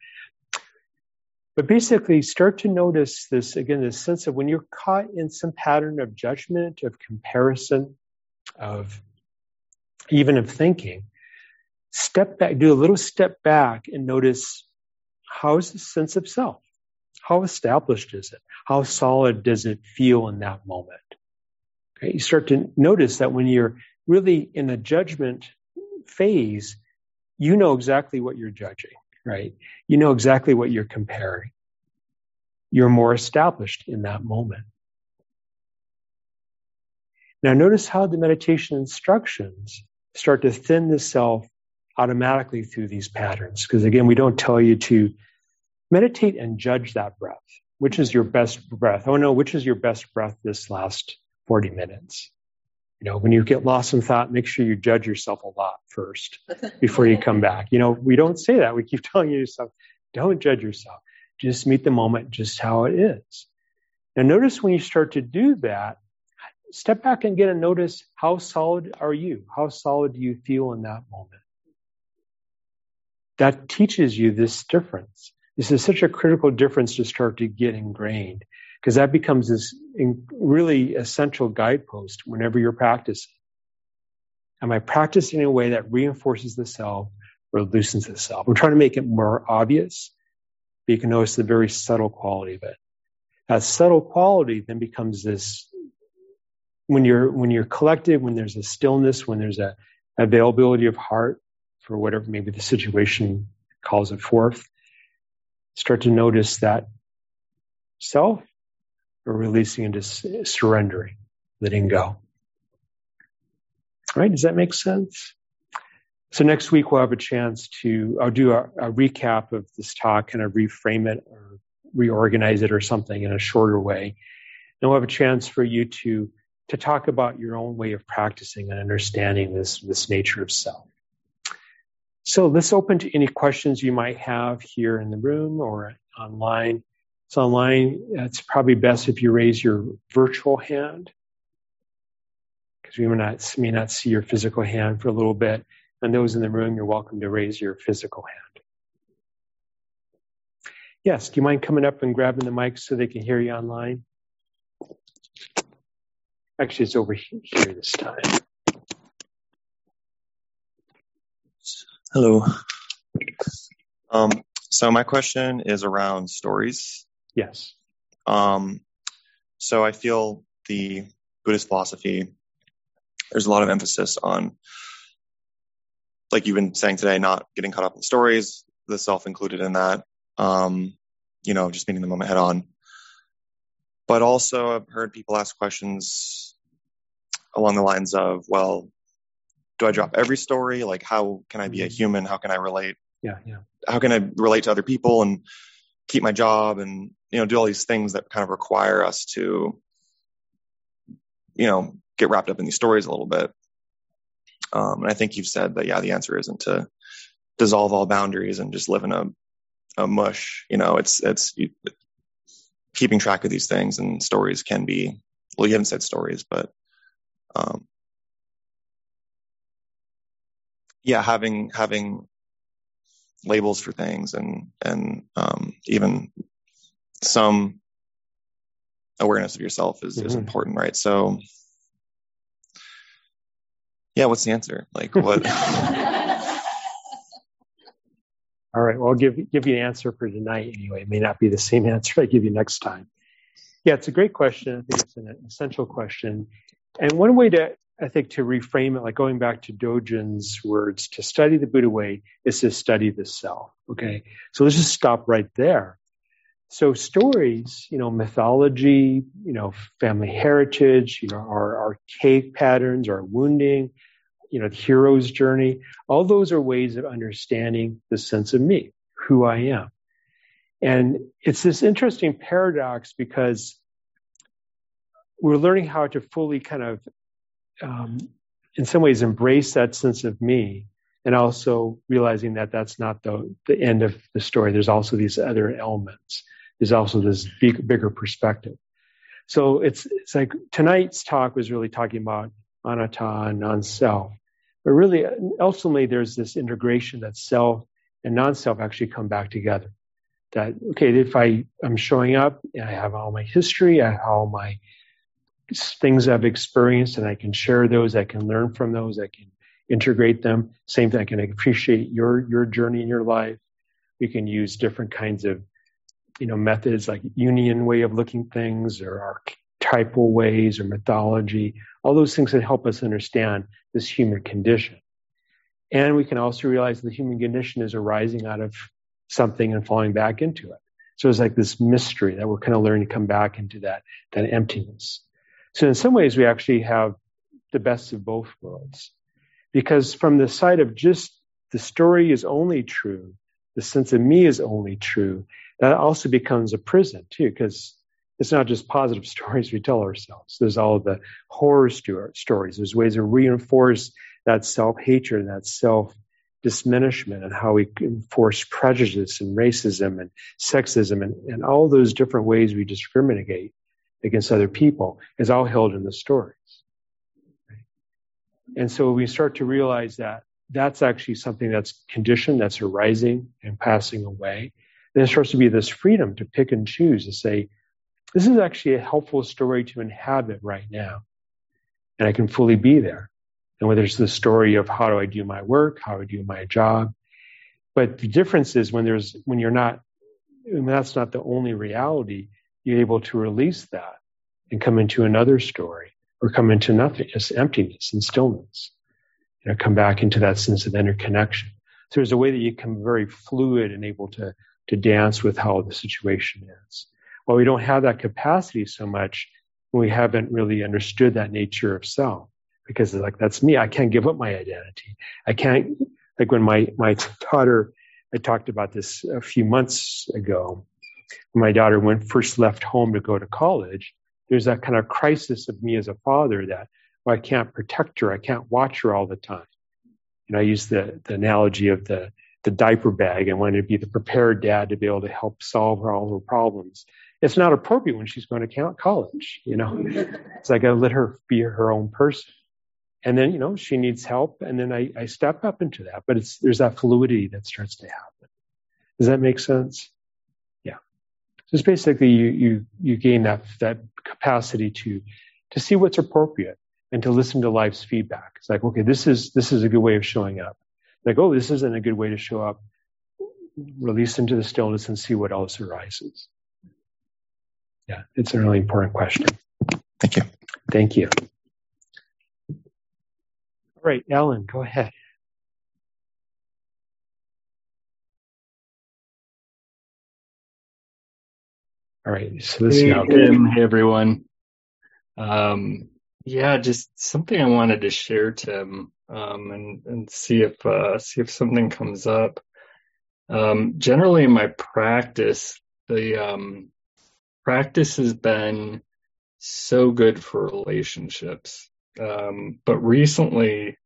S1: But basically, start to notice this again, this sense of when you're caught in some pattern of judgment, of comparison, of even of thinking, step back, do a little step back and notice how is the sense of self? How established is it? How solid does it feel in that moment? Okay, you start to notice that when you're really in a judgment phase, you know exactly what you're judging right? You know exactly what you're comparing. You're more established in that moment. Now, notice how the meditation instructions start to thin the self automatically through these patterns. Because again, we don't tell you to meditate and judge that breath. Which is your best breath? Oh no, which is your best breath this last 40 minutes? You know, when you get lost in thought, make sure you judge yourself a lot first <laughs> before you come back. You know, we don't say that. We keep <laughs> telling you yourself, don't judge yourself. Just meet the moment just how it is. Now, notice when you start to do that, step back and get a notice how solid are you? How solid do you feel in that moment? That teaches you this difference. This is such a critical difference to start to get ingrained because that becomes this really essential guidepost whenever you're practicing. Am I practicing in a way that reinforces the self or loosens the self? We're trying to make it more obvious, but you can notice the very subtle quality of it. That subtle quality then becomes this when you're when you're collected, when there's a stillness, when there's a availability of heart for whatever maybe the situation calls it forth, start to notice that self or releasing into surrendering, letting go. Right? Does that make sense? So next week we'll have a chance to, I'll do a, a recap of this talk, kind of reframe it or reorganize it or something in a shorter way. And we'll have a chance for you to, to talk about your own way of practicing and understanding this, this nature of self. So let's open to any questions you might have here in the room or online. It's online. It's probably best if you raise your virtual hand because we may not, may not see your physical hand for a little bit. And those in the room, you're welcome to raise your physical hand. Yes, do you mind coming up and grabbing the mic so they can hear you online? Actually, it's over here this time.
S2: Hello. Um, so my question is around stories.
S1: Yes.
S2: Um, so I feel the Buddhist philosophy, there's a lot of emphasis on, like you've been saying today, not getting caught up in stories, the self included in that, um, you know, just meeting the moment head on. But also, I've heard people ask questions along the lines of, well, do I drop every story? Like, how can I be a mm-hmm. human? How can I relate?
S1: Yeah, yeah.
S2: How can I relate to other people and keep my job and you know do all these things that kind of require us to you know get wrapped up in these stories a little bit. Um, and I think you've said that yeah, the answer isn't to dissolve all boundaries and just live in a a mush. You know, it's it's you, keeping track of these things and stories can be well, you haven't said stories, but um, yeah, having having labels for things and and um, even some awareness of yourself is, mm-hmm. is important, right? So yeah, what's the answer? Like what? <laughs> <laughs>
S1: All right. Well, I'll give give you an answer for tonight anyway. It may not be the same <laughs> answer I give you next time. Yeah, it's a great question. I think it's an essential question. And one way to I think to reframe it, like going back to Dogen's words, to study the Buddha way is to study the self. Okay. So let's just stop right there. So stories, you know, mythology, you know, family heritage, you know, our archaic patterns, our wounding, you know, the hero's journey, all those are ways of understanding the sense of me, who I am. And it's this interesting paradox because we're learning how to fully kind of um, in some ways embrace that sense of me and also realizing that that's not the, the end of the story. There's also these other elements. There's also this big, bigger perspective. So it's, it's like tonight's talk was really talking about anatta, non-self. But really, ultimately, there's this integration that self and non-self actually come back together. That, okay, if I, I'm showing up, I have all my history, I have all my things I've experienced and I can share those, I can learn from those, I can integrate them. Same thing, I can appreciate your your journey in your life. We can use different kinds of you know methods like Jungian way of looking things or archetypal ways or mythology, all those things that help us understand this human condition. And we can also realize the human condition is arising out of something and falling back into it. So it's like this mystery that we're kind of learning to come back into that, that emptiness. So in some ways, we actually have the best of both worlds. Because from the side of just the story is only true, the sense of me is only true, that also becomes a prison too, because it's not just positive <laughs> stories we tell ourselves. There's all the horror stories. There's ways to reinforce that self-hatred and that self diminishment and how we enforce prejudice and racism and sexism and, and all those different ways we discriminate against other people is all held in the stories. And so we start to realize that that's actually something that's conditioned, that's arising and passing away. Then it starts to be this freedom to pick and choose to say, this is actually a helpful story to inhabit right now. And I can fully be there. And whether it's the story of how do I do my work, how do I do my job. But the difference is when there's, when you're not, that's not the only reality, you're able to release that and come into another story or come into nothingness, emptiness and stillness. You know, come back into that sense of interconnection. So there's a way that you can be very fluid and able to, to dance with how the situation is. While we don't have that capacity so much we haven't really understood that nature of self because it's like, that's me. I can't give up my identity. I can't, like when my, my <laughs> daughter, I talked about this a few months ago my daughter went first left home to go to college, there's that kind of crisis of me as a father that well, I can't protect her, I can't watch her all the time. And I use the, the analogy of the the diaper bag and wanted to be the prepared dad to be able to help solve her all her problems. It's not appropriate when she's going to college, you know. <laughs> it's like I let her be her own person. And then, you know, she needs help, and then I, I step up into that. But it's there's that fluidity that starts to happen. Does that make sense? Just basically you, you, you gain that, that capacity to, to see what's appropriate and to listen to life's feedback. It's like, okay, this is, this is a good way of showing up. Like, oh, this isn't a good way to show up. Release into the stillness and see what else arises. Yeah, it's a really important question.
S2: Thank you.
S1: Thank you. All right, Ellen, go ahead. All right, so this
S3: hey, Tim, hey everyone. Um, yeah, just something I wanted to share, Tim, um, and and see if uh, see if something comes up. Um, generally, in my practice, the um, practice has been so good for relationships. Um, but recently,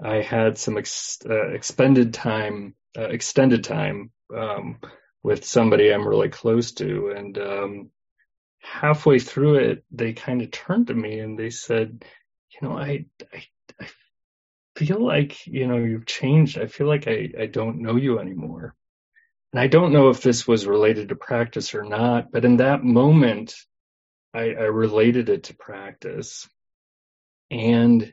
S3: I had some ex- uh, expended time, uh, extended time um, with somebody I'm really close to, and um, halfway through it, they kind of turned to me and they said, "You know, I, I, I feel like you know you've changed. I feel like I, I don't know you anymore." And I don't know if this was related to practice or not, but in that moment, I, I related it to practice. And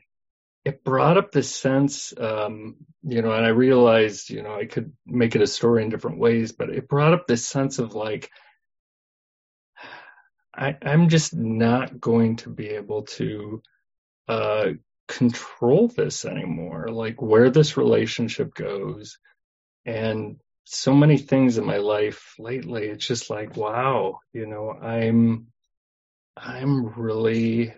S3: it brought up this sense, um, you know, and I realized, you know, I could make it a story in different ways, but it brought up this sense of like, <sighs> I, I'm just not going to be able to uh, control this anymore, like where this relationship goes. And so many things in my life lately, it's just like, wow, you know, I'm, I'm really,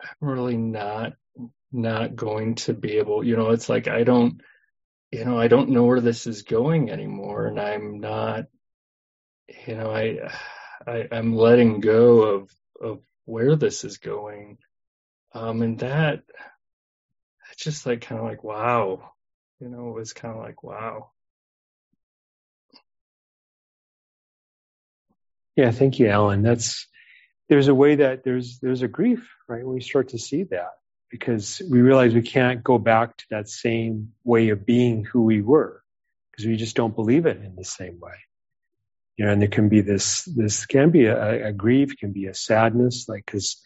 S3: I'm really not, not going to be able, you know, it's like, I don't, you know, I don't know where this is going anymore. And I'm not, you know, I, I, I'm letting go of of where this is going, um, and that it's just like kind of like wow, you know, it was kind of like wow.
S1: Yeah, thank you, Alan. That's there's a way that there's there's a grief, right? When we start to see that because we realize we can't go back to that same way of being who we were because we just don't believe it in the same way you know, and there can be this, this can be a, a grief, can be a sadness, like, cause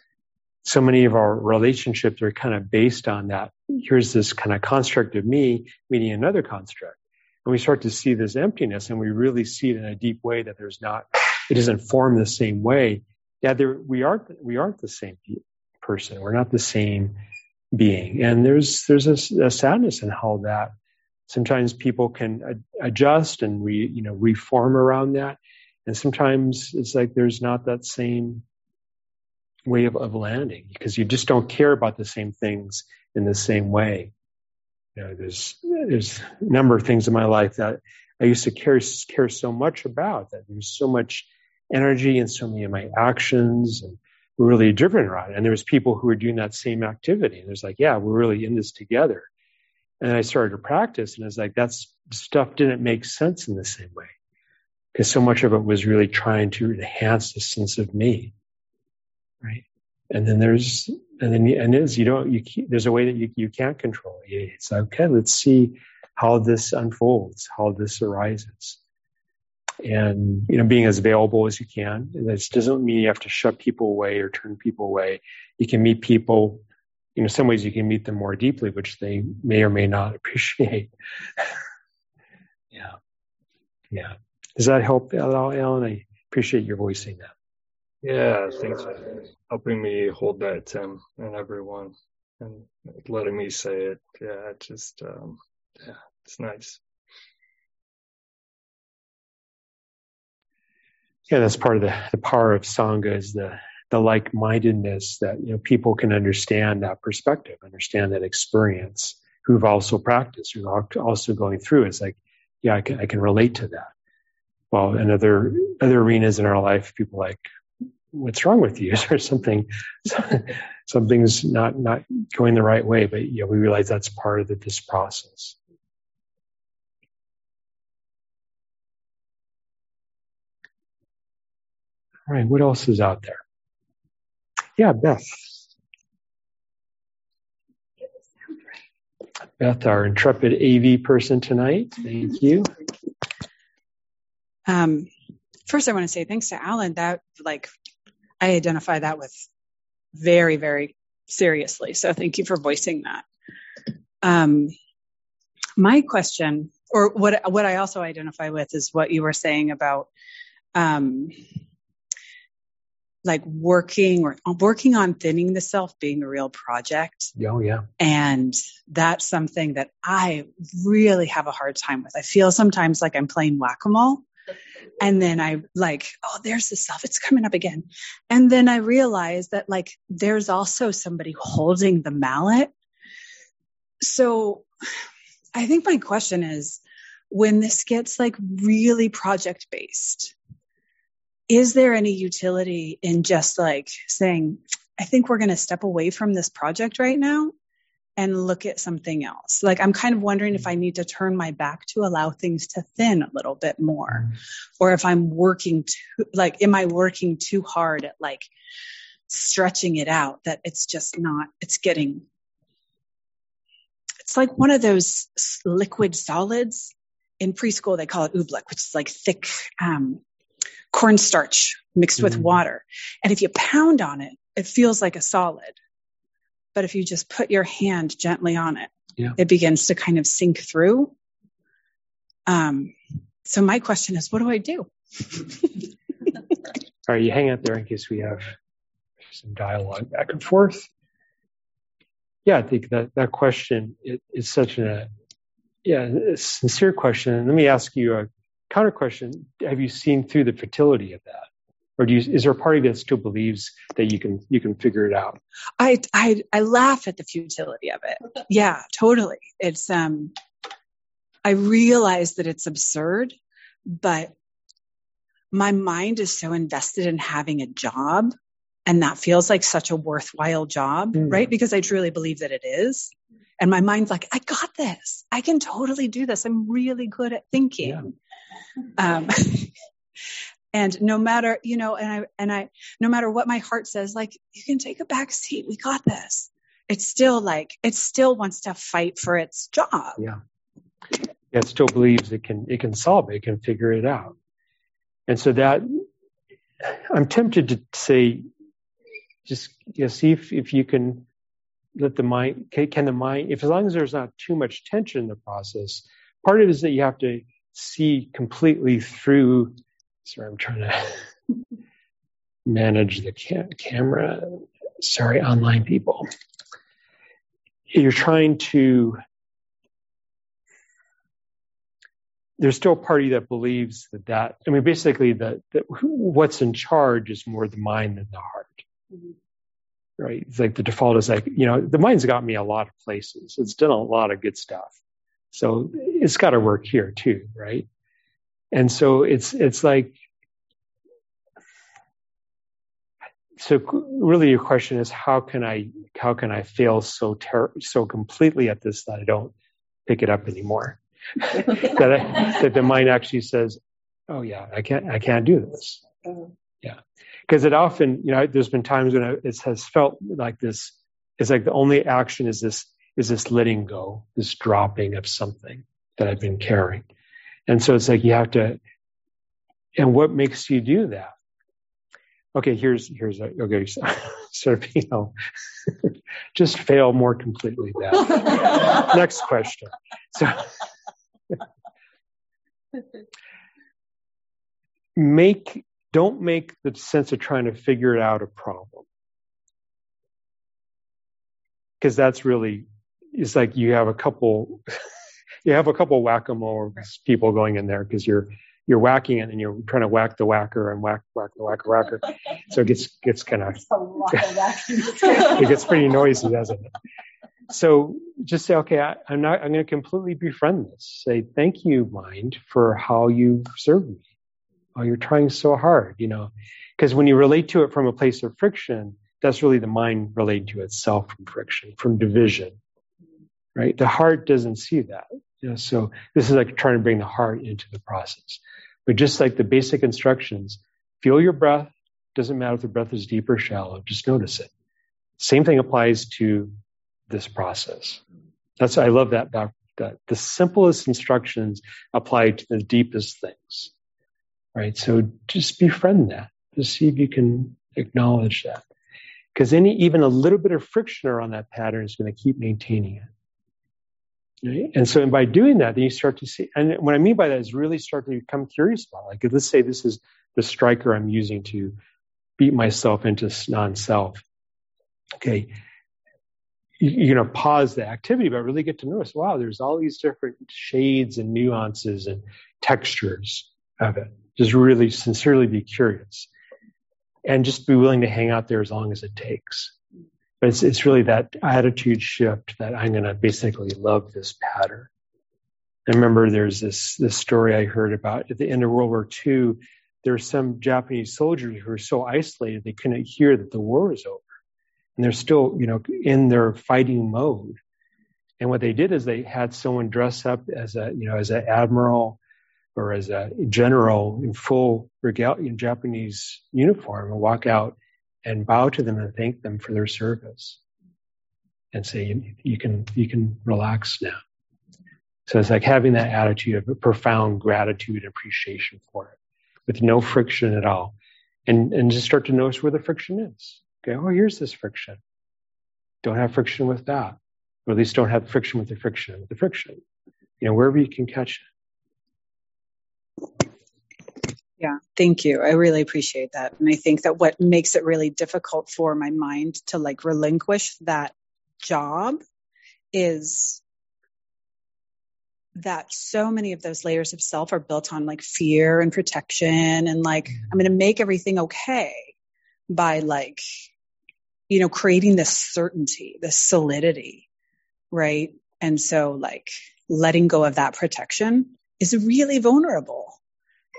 S1: so many of our relationships are kind of based on that. Here's this kind of construct of me meeting another construct. And we start to see this emptiness and we really see it in a deep way that there's not, it doesn't form the same way. Yeah, there, we aren't, we aren't the same person. We're not the same being. And there's, there's a, a sadness in how that sometimes people can adjust and we, you know, reform around that. And sometimes it's like there's not that same way of, of landing because you just don't care about the same things in the same way. You know, there's there's a number of things in my life that I used to care care so much about that there's so much energy and so many of my actions and we're really driven around it. And there was people who were doing that same activity. And there's like, yeah, we're really in this together. And I started to practice and I was like, that stuff didn't make sense in the same way because so much of it was really trying to enhance the sense of me, right? And then there's, and then, and is you don't, you there's a way that you, you can't control it. It's like, okay, let's see how this unfolds, how this arises. And, you know, being as available as you can. This doesn't mean you have to shut people away or turn people away. You can meet people, you know, some ways you can meet them more deeply, which they may or may not <laughs> appreciate. yeah. Yeah. Does that help at all, Alan? I appreciate your voicing that.
S3: Yeah, thanks for helping me hold that, Tim, and everyone, and letting me say it. Yeah, just, um, yeah, it's nice.
S1: Yeah, that's part of the, the power of Sangha is the, the like-mindedness that, you know, people can understand that perspective, understand that experience, who've also practiced, who've also going through. It's like, yeah, I can, I can relate to that well, in other other arenas in our life, people like, "What's wrong with you?" <laughs> There something something's not not going the right way? But know, we realize that's part of the, this process. All right, what else is out there? Yeah, Beth. Beth, our intrepid AV person tonight. Thank you.
S4: Um, first, I want to say thanks to Alan. That like I identify that with very, very seriously. So thank you for voicing that. Um, my question, or what what I also identify with, is what you were saying about um, like working or working on thinning the self being a real project.
S1: Oh, yeah.
S4: And that's something that I really have a hard time with. I feel sometimes like I'm playing whack a mole. And then I like, oh, there's the self. It's coming up again. And then I realize that like there's also somebody holding the mallet. So I think my question is when this gets like really project based, is there any utility in just like saying, I think we're going to step away from this project right now and look at something else? Like, I'm kind of wondering if I need to turn my back to allow things to thin a little bit more, or if I'm working too, like, am I working too hard at like stretching it out that it's just not, it's getting, it's like one of those liquid solids. In preschool, they call it oobleck, which is like thick, um, cornstarch mixed mm-hmm. with water. And if you pound on it, it feels like a solid. But if you just put your hand gently on it, yeah. it begins to kind of sink through. Um, so my question is, what do I do? <laughs>
S1: All right, you hang out there in case we have some dialogue back and forth. Yeah, I think that that question is such a yeah a sincere question. Let me ask you a counter question, have you seen through the fertility of that? Or do you, is there a party that still believes that you can you can figure it out?
S4: I I I laugh at the futility of it. Yeah, totally. It's um I realize that it's absurd, but my mind is so invested in having a job and that feels like such a worthwhile job, mm. right? Because I truly believe that it is. And my mind's like, I got this. I can totally do this. I'm really good at thinking. Yeah. Um, <laughs> and no matter, you know, and I, and I, no matter what my heart says, like, you can take a back seat. We got this. It's still like, it still wants to fight for its job.
S1: Yeah. It still believes it can, it can solve it, it can figure it out. And so that, I'm tempted to say, just you know, see if, if you can let the mind, can, can the mind, if as long as there's not too much tension in the process, part of it is that you have to see completely through. Sorry, I'm trying to <laughs> manage the camera. Sorry, online people. You're trying to. There's still a party that believes that that. I mean, basically, that, that what's in charge is more the mind than the heart. Mm-hmm right? It's like the default is like, you know, the mind's got me a lot of places. It's done a lot of good stuff. So it's got to work here too, right? And so it's it's like so really your question is how can I how can I fail so ter- so completely at this that I don't pick it up anymore? <laughs> that I, that the mind actually says, "Oh yeah, I can't I can't do this." Yeah, because it often you know there's been times when it has felt like this. It's like the only action is this is this letting go, this dropping of something that I've been carrying. And so it's like you have to, and what makes you do that? Okay, here's, here's, a, okay, <laughs> sort of, you know, <laughs> just fail more completely that. <laughs> Next question. So, make, don't make the sense of trying to figure it out a problem. Because that's really it's like you have a couple <laughs> you have a couple whack-a-mole people going in there because you're you're whacking it and you're trying to whack the whacker and whack whack the whacker whacker. So it gets gets kind of <laughs> it gets pretty noisy, doesn't it? So just say, okay, I, am not. I'm going to completely befriend this. Say thank you, mind, for how you serve me. Oh, you're trying so hard, you know, because when you relate to it from a place of friction, that's really the mind relating to itself from friction, from division right? The heart doesn't see that. You know, so this is like trying to bring the heart into the process. But just like the basic instructions, feel your breath. Doesn't matter if the breath is deep or shallow, just notice it. Same thing applies to this process. That's I love that, that, that the simplest instructions apply to the deepest things. Right? So just befriend that. Just see if you can acknowledge that. Because any even a little bit of friction around that pattern is going to keep maintaining it. And so, and by doing that, then you start to see, and what I mean by that is really start to become curious about, like, let's say this is the striker I'm using to beat myself into non-self. Okay. You're going to pause the activity, but really get to notice, wow, there's all these different shades and nuances and textures of it. Just really sincerely be curious and just be willing to hang out there as long as it takes. But it's, it's really that attitude shift that I'm going to basically love this pattern. I remember there's this, this story I heard about at the end of World War II. There were some Japanese soldiers who were so isolated they couldn't hear that the war was over. And they're still, you know, in their fighting mode. And what they did is they had someone dress up as a, you know, as an admiral or as a general in full regal in Japanese uniform and walk out and bow to them and thank them for their service and say, you, you can, you can relax now. So it's like having that attitude of a profound gratitude and appreciation for it with no friction at all. And, and just start to notice where the friction is. Okay. Oh, here's this friction. Don't have friction with that. Or at least don't have friction with the friction with the friction. You know, wherever you can catch
S4: it. Yeah, thank you. I really appreciate that. And I think that what makes it really difficult for my mind to like relinquish that job is that so many of those layers of self are built on like fear and protection and like I'm going to make everything okay by like you know creating this certainty, this solidity, right? And so like letting go of that protection is really vulnerable.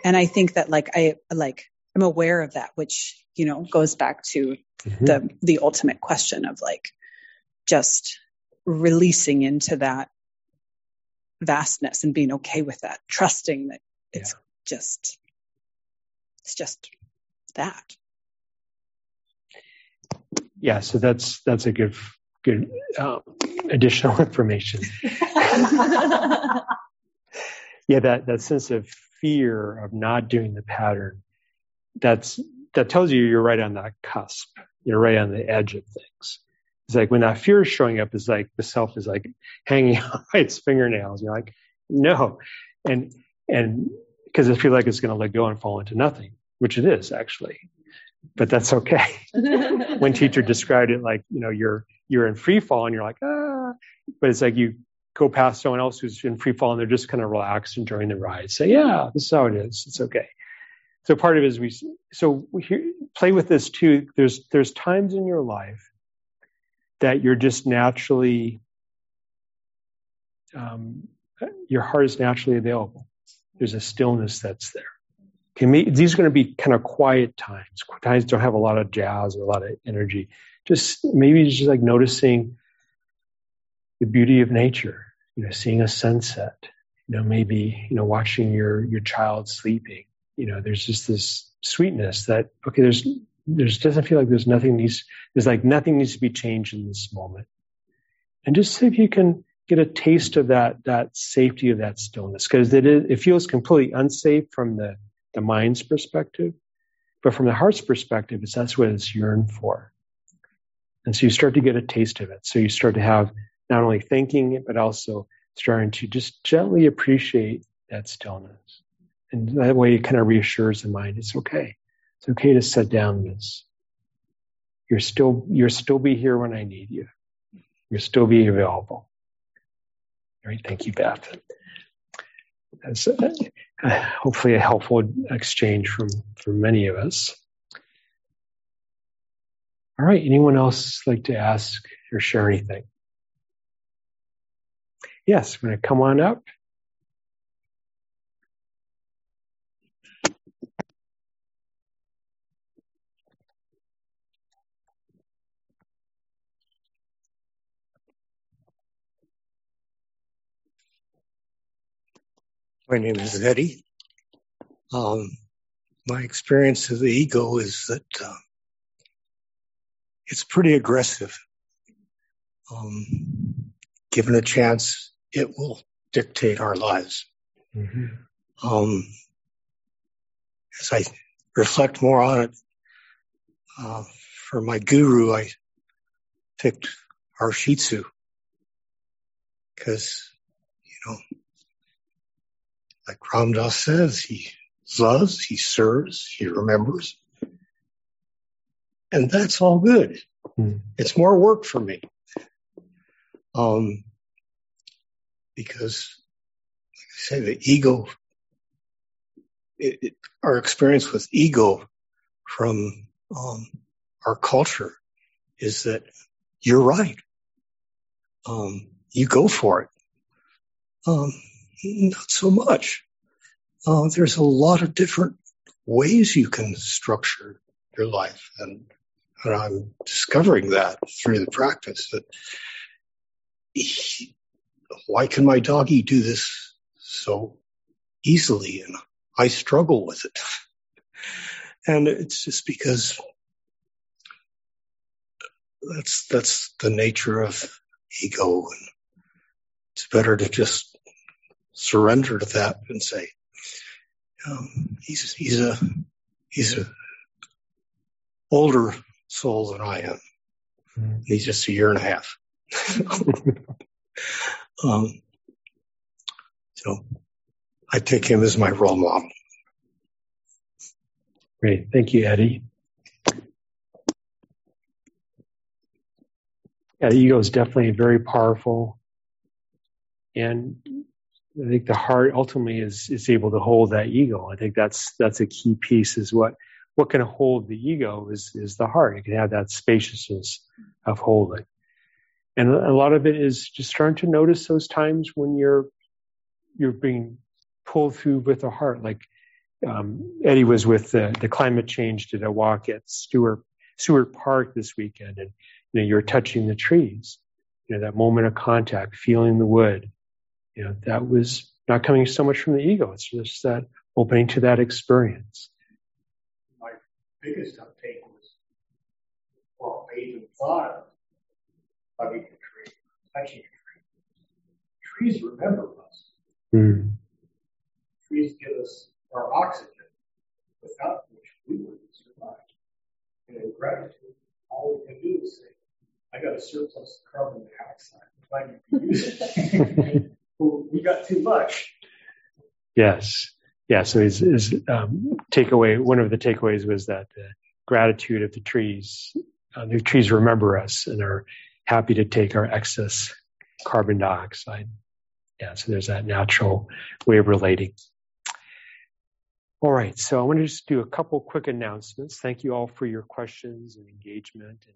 S4: And I think that like I like I'm aware of that which, you know, goes back to mm-hmm. the the ultimate question of like just releasing into that vastness and being okay with that, trusting that it's yeah. just, it's just that.
S1: Yeah, so that's that's a good good um, additional <laughs> information. <laughs> yeah, that that sense of fear of not doing the pattern, that's that tells you you're right on that cusp. You're right on the edge of things. It's like when that fear is showing up, is like the self is like hanging <laughs> on by its fingernails. You're like, no, and and because I feel like it's going to let go and fall into nothing, which it is actually, but that's okay. <laughs> One teacher described it like you know you're you're in free fall and you're like ah, but it's like you go past someone else who's in free fall and they're just kind of relaxed enjoying the ride. Say yeah, this is how it is. It's okay. So part of it is we so we hear, play with this too. There's there's times in your life that you're just naturally, um, your heart is naturally available. There's a stillness that's there. These are going to be kind of quiet times. Times don't have a lot of jazz or a lot of energy. Just maybe just like noticing the beauty of nature. You know, seeing a sunset. You know, maybe you know watching your your child sleeping. You know, there's just this sweetness that okay, there's there's doesn't feel like there's nothing needs there's like nothing needs to be changed in this moment and just see if you can get a taste of that that safety of that stillness because it it feels completely unsafe from the the mind's perspective but from the heart's perspective it's that's what it's yearned for and so you start to get a taste of it so you start to have not only thinking it but also starting to just gently appreciate that stillness and that way it kind of reassures the mind it's okay it's okay to set down this. You're still, you'll still be here when I need you. You'll still be available. All right. Thank you, Beth. That's uh, hopefully a helpful exchange from, from many of us. All right. Anyone else like to ask or share anything? Yes, I'm going to come on up.
S5: My name is Eddie. Um, my experience of the ego is that uh, it's pretty aggressive. Um, given a chance, it will dictate our lives. Mm-hmm. Um, as I reflect more on it, uh, for my guru, I picked our Shih Tzu because, you know, like Ram Dass says, he loves, he serves, he remembers. and that's all good.
S1: Hmm.
S5: It's more work for me. Um, because, like I say, the ego, it, it, our experience with ego from um, our culture is that you're right. Um, you go for it. Um, not so much. Uh, there's a lot of different ways you can structure your life, and, and I'm discovering that through the practice. That why can my doggy do this so easily, and I struggle with it? <laughs> And it's just because that's that's the nature of ego, and it's better to just surrender to that and say, um, he's he's a he's a older soul than I am.
S1: Mm.
S5: He's just a year and a half. <laughs> um, so I take him as my role model.
S1: Great. Thank you, Eddie. Yeah, the ego is definitely very powerful. And I think the heart ultimately is, is able to hold that ego. I think that's, that's a key piece is what, what can hold the ego is, is the heart. It can have that spaciousness of holding. And a lot of it is just starting to notice those times when you're, you're being pulled through with the heart. Like, um, Eddie was with the, the climate change, did a walk at Stewart, Stewart Park this weekend and, you know, you're touching the trees, you know, that moment of contact, feeling the wood, you know, that was not coming so much from the ego. It's just that opening to that experience.
S5: My biggest uptake was, well, I even thought hugging a tree, touching a tree. Trees remember us.
S1: Mm.
S5: Trees give us our oxygen, without which we wouldn't survive. And in gratitude, all we can do is say, I got a surplus of carbon dioxide. I'm glad you can use it. <laughs> we got too much.
S1: Yes. Yeah. So his, his um, takeaway, one of the takeaways was that the gratitude of the trees, uh, the trees remember us and are happy to take our excess carbon dioxide. Yeah. So there's that natural way of relating. All right. So I want to just do a couple quick announcements. Thank you all for your questions and engagement. And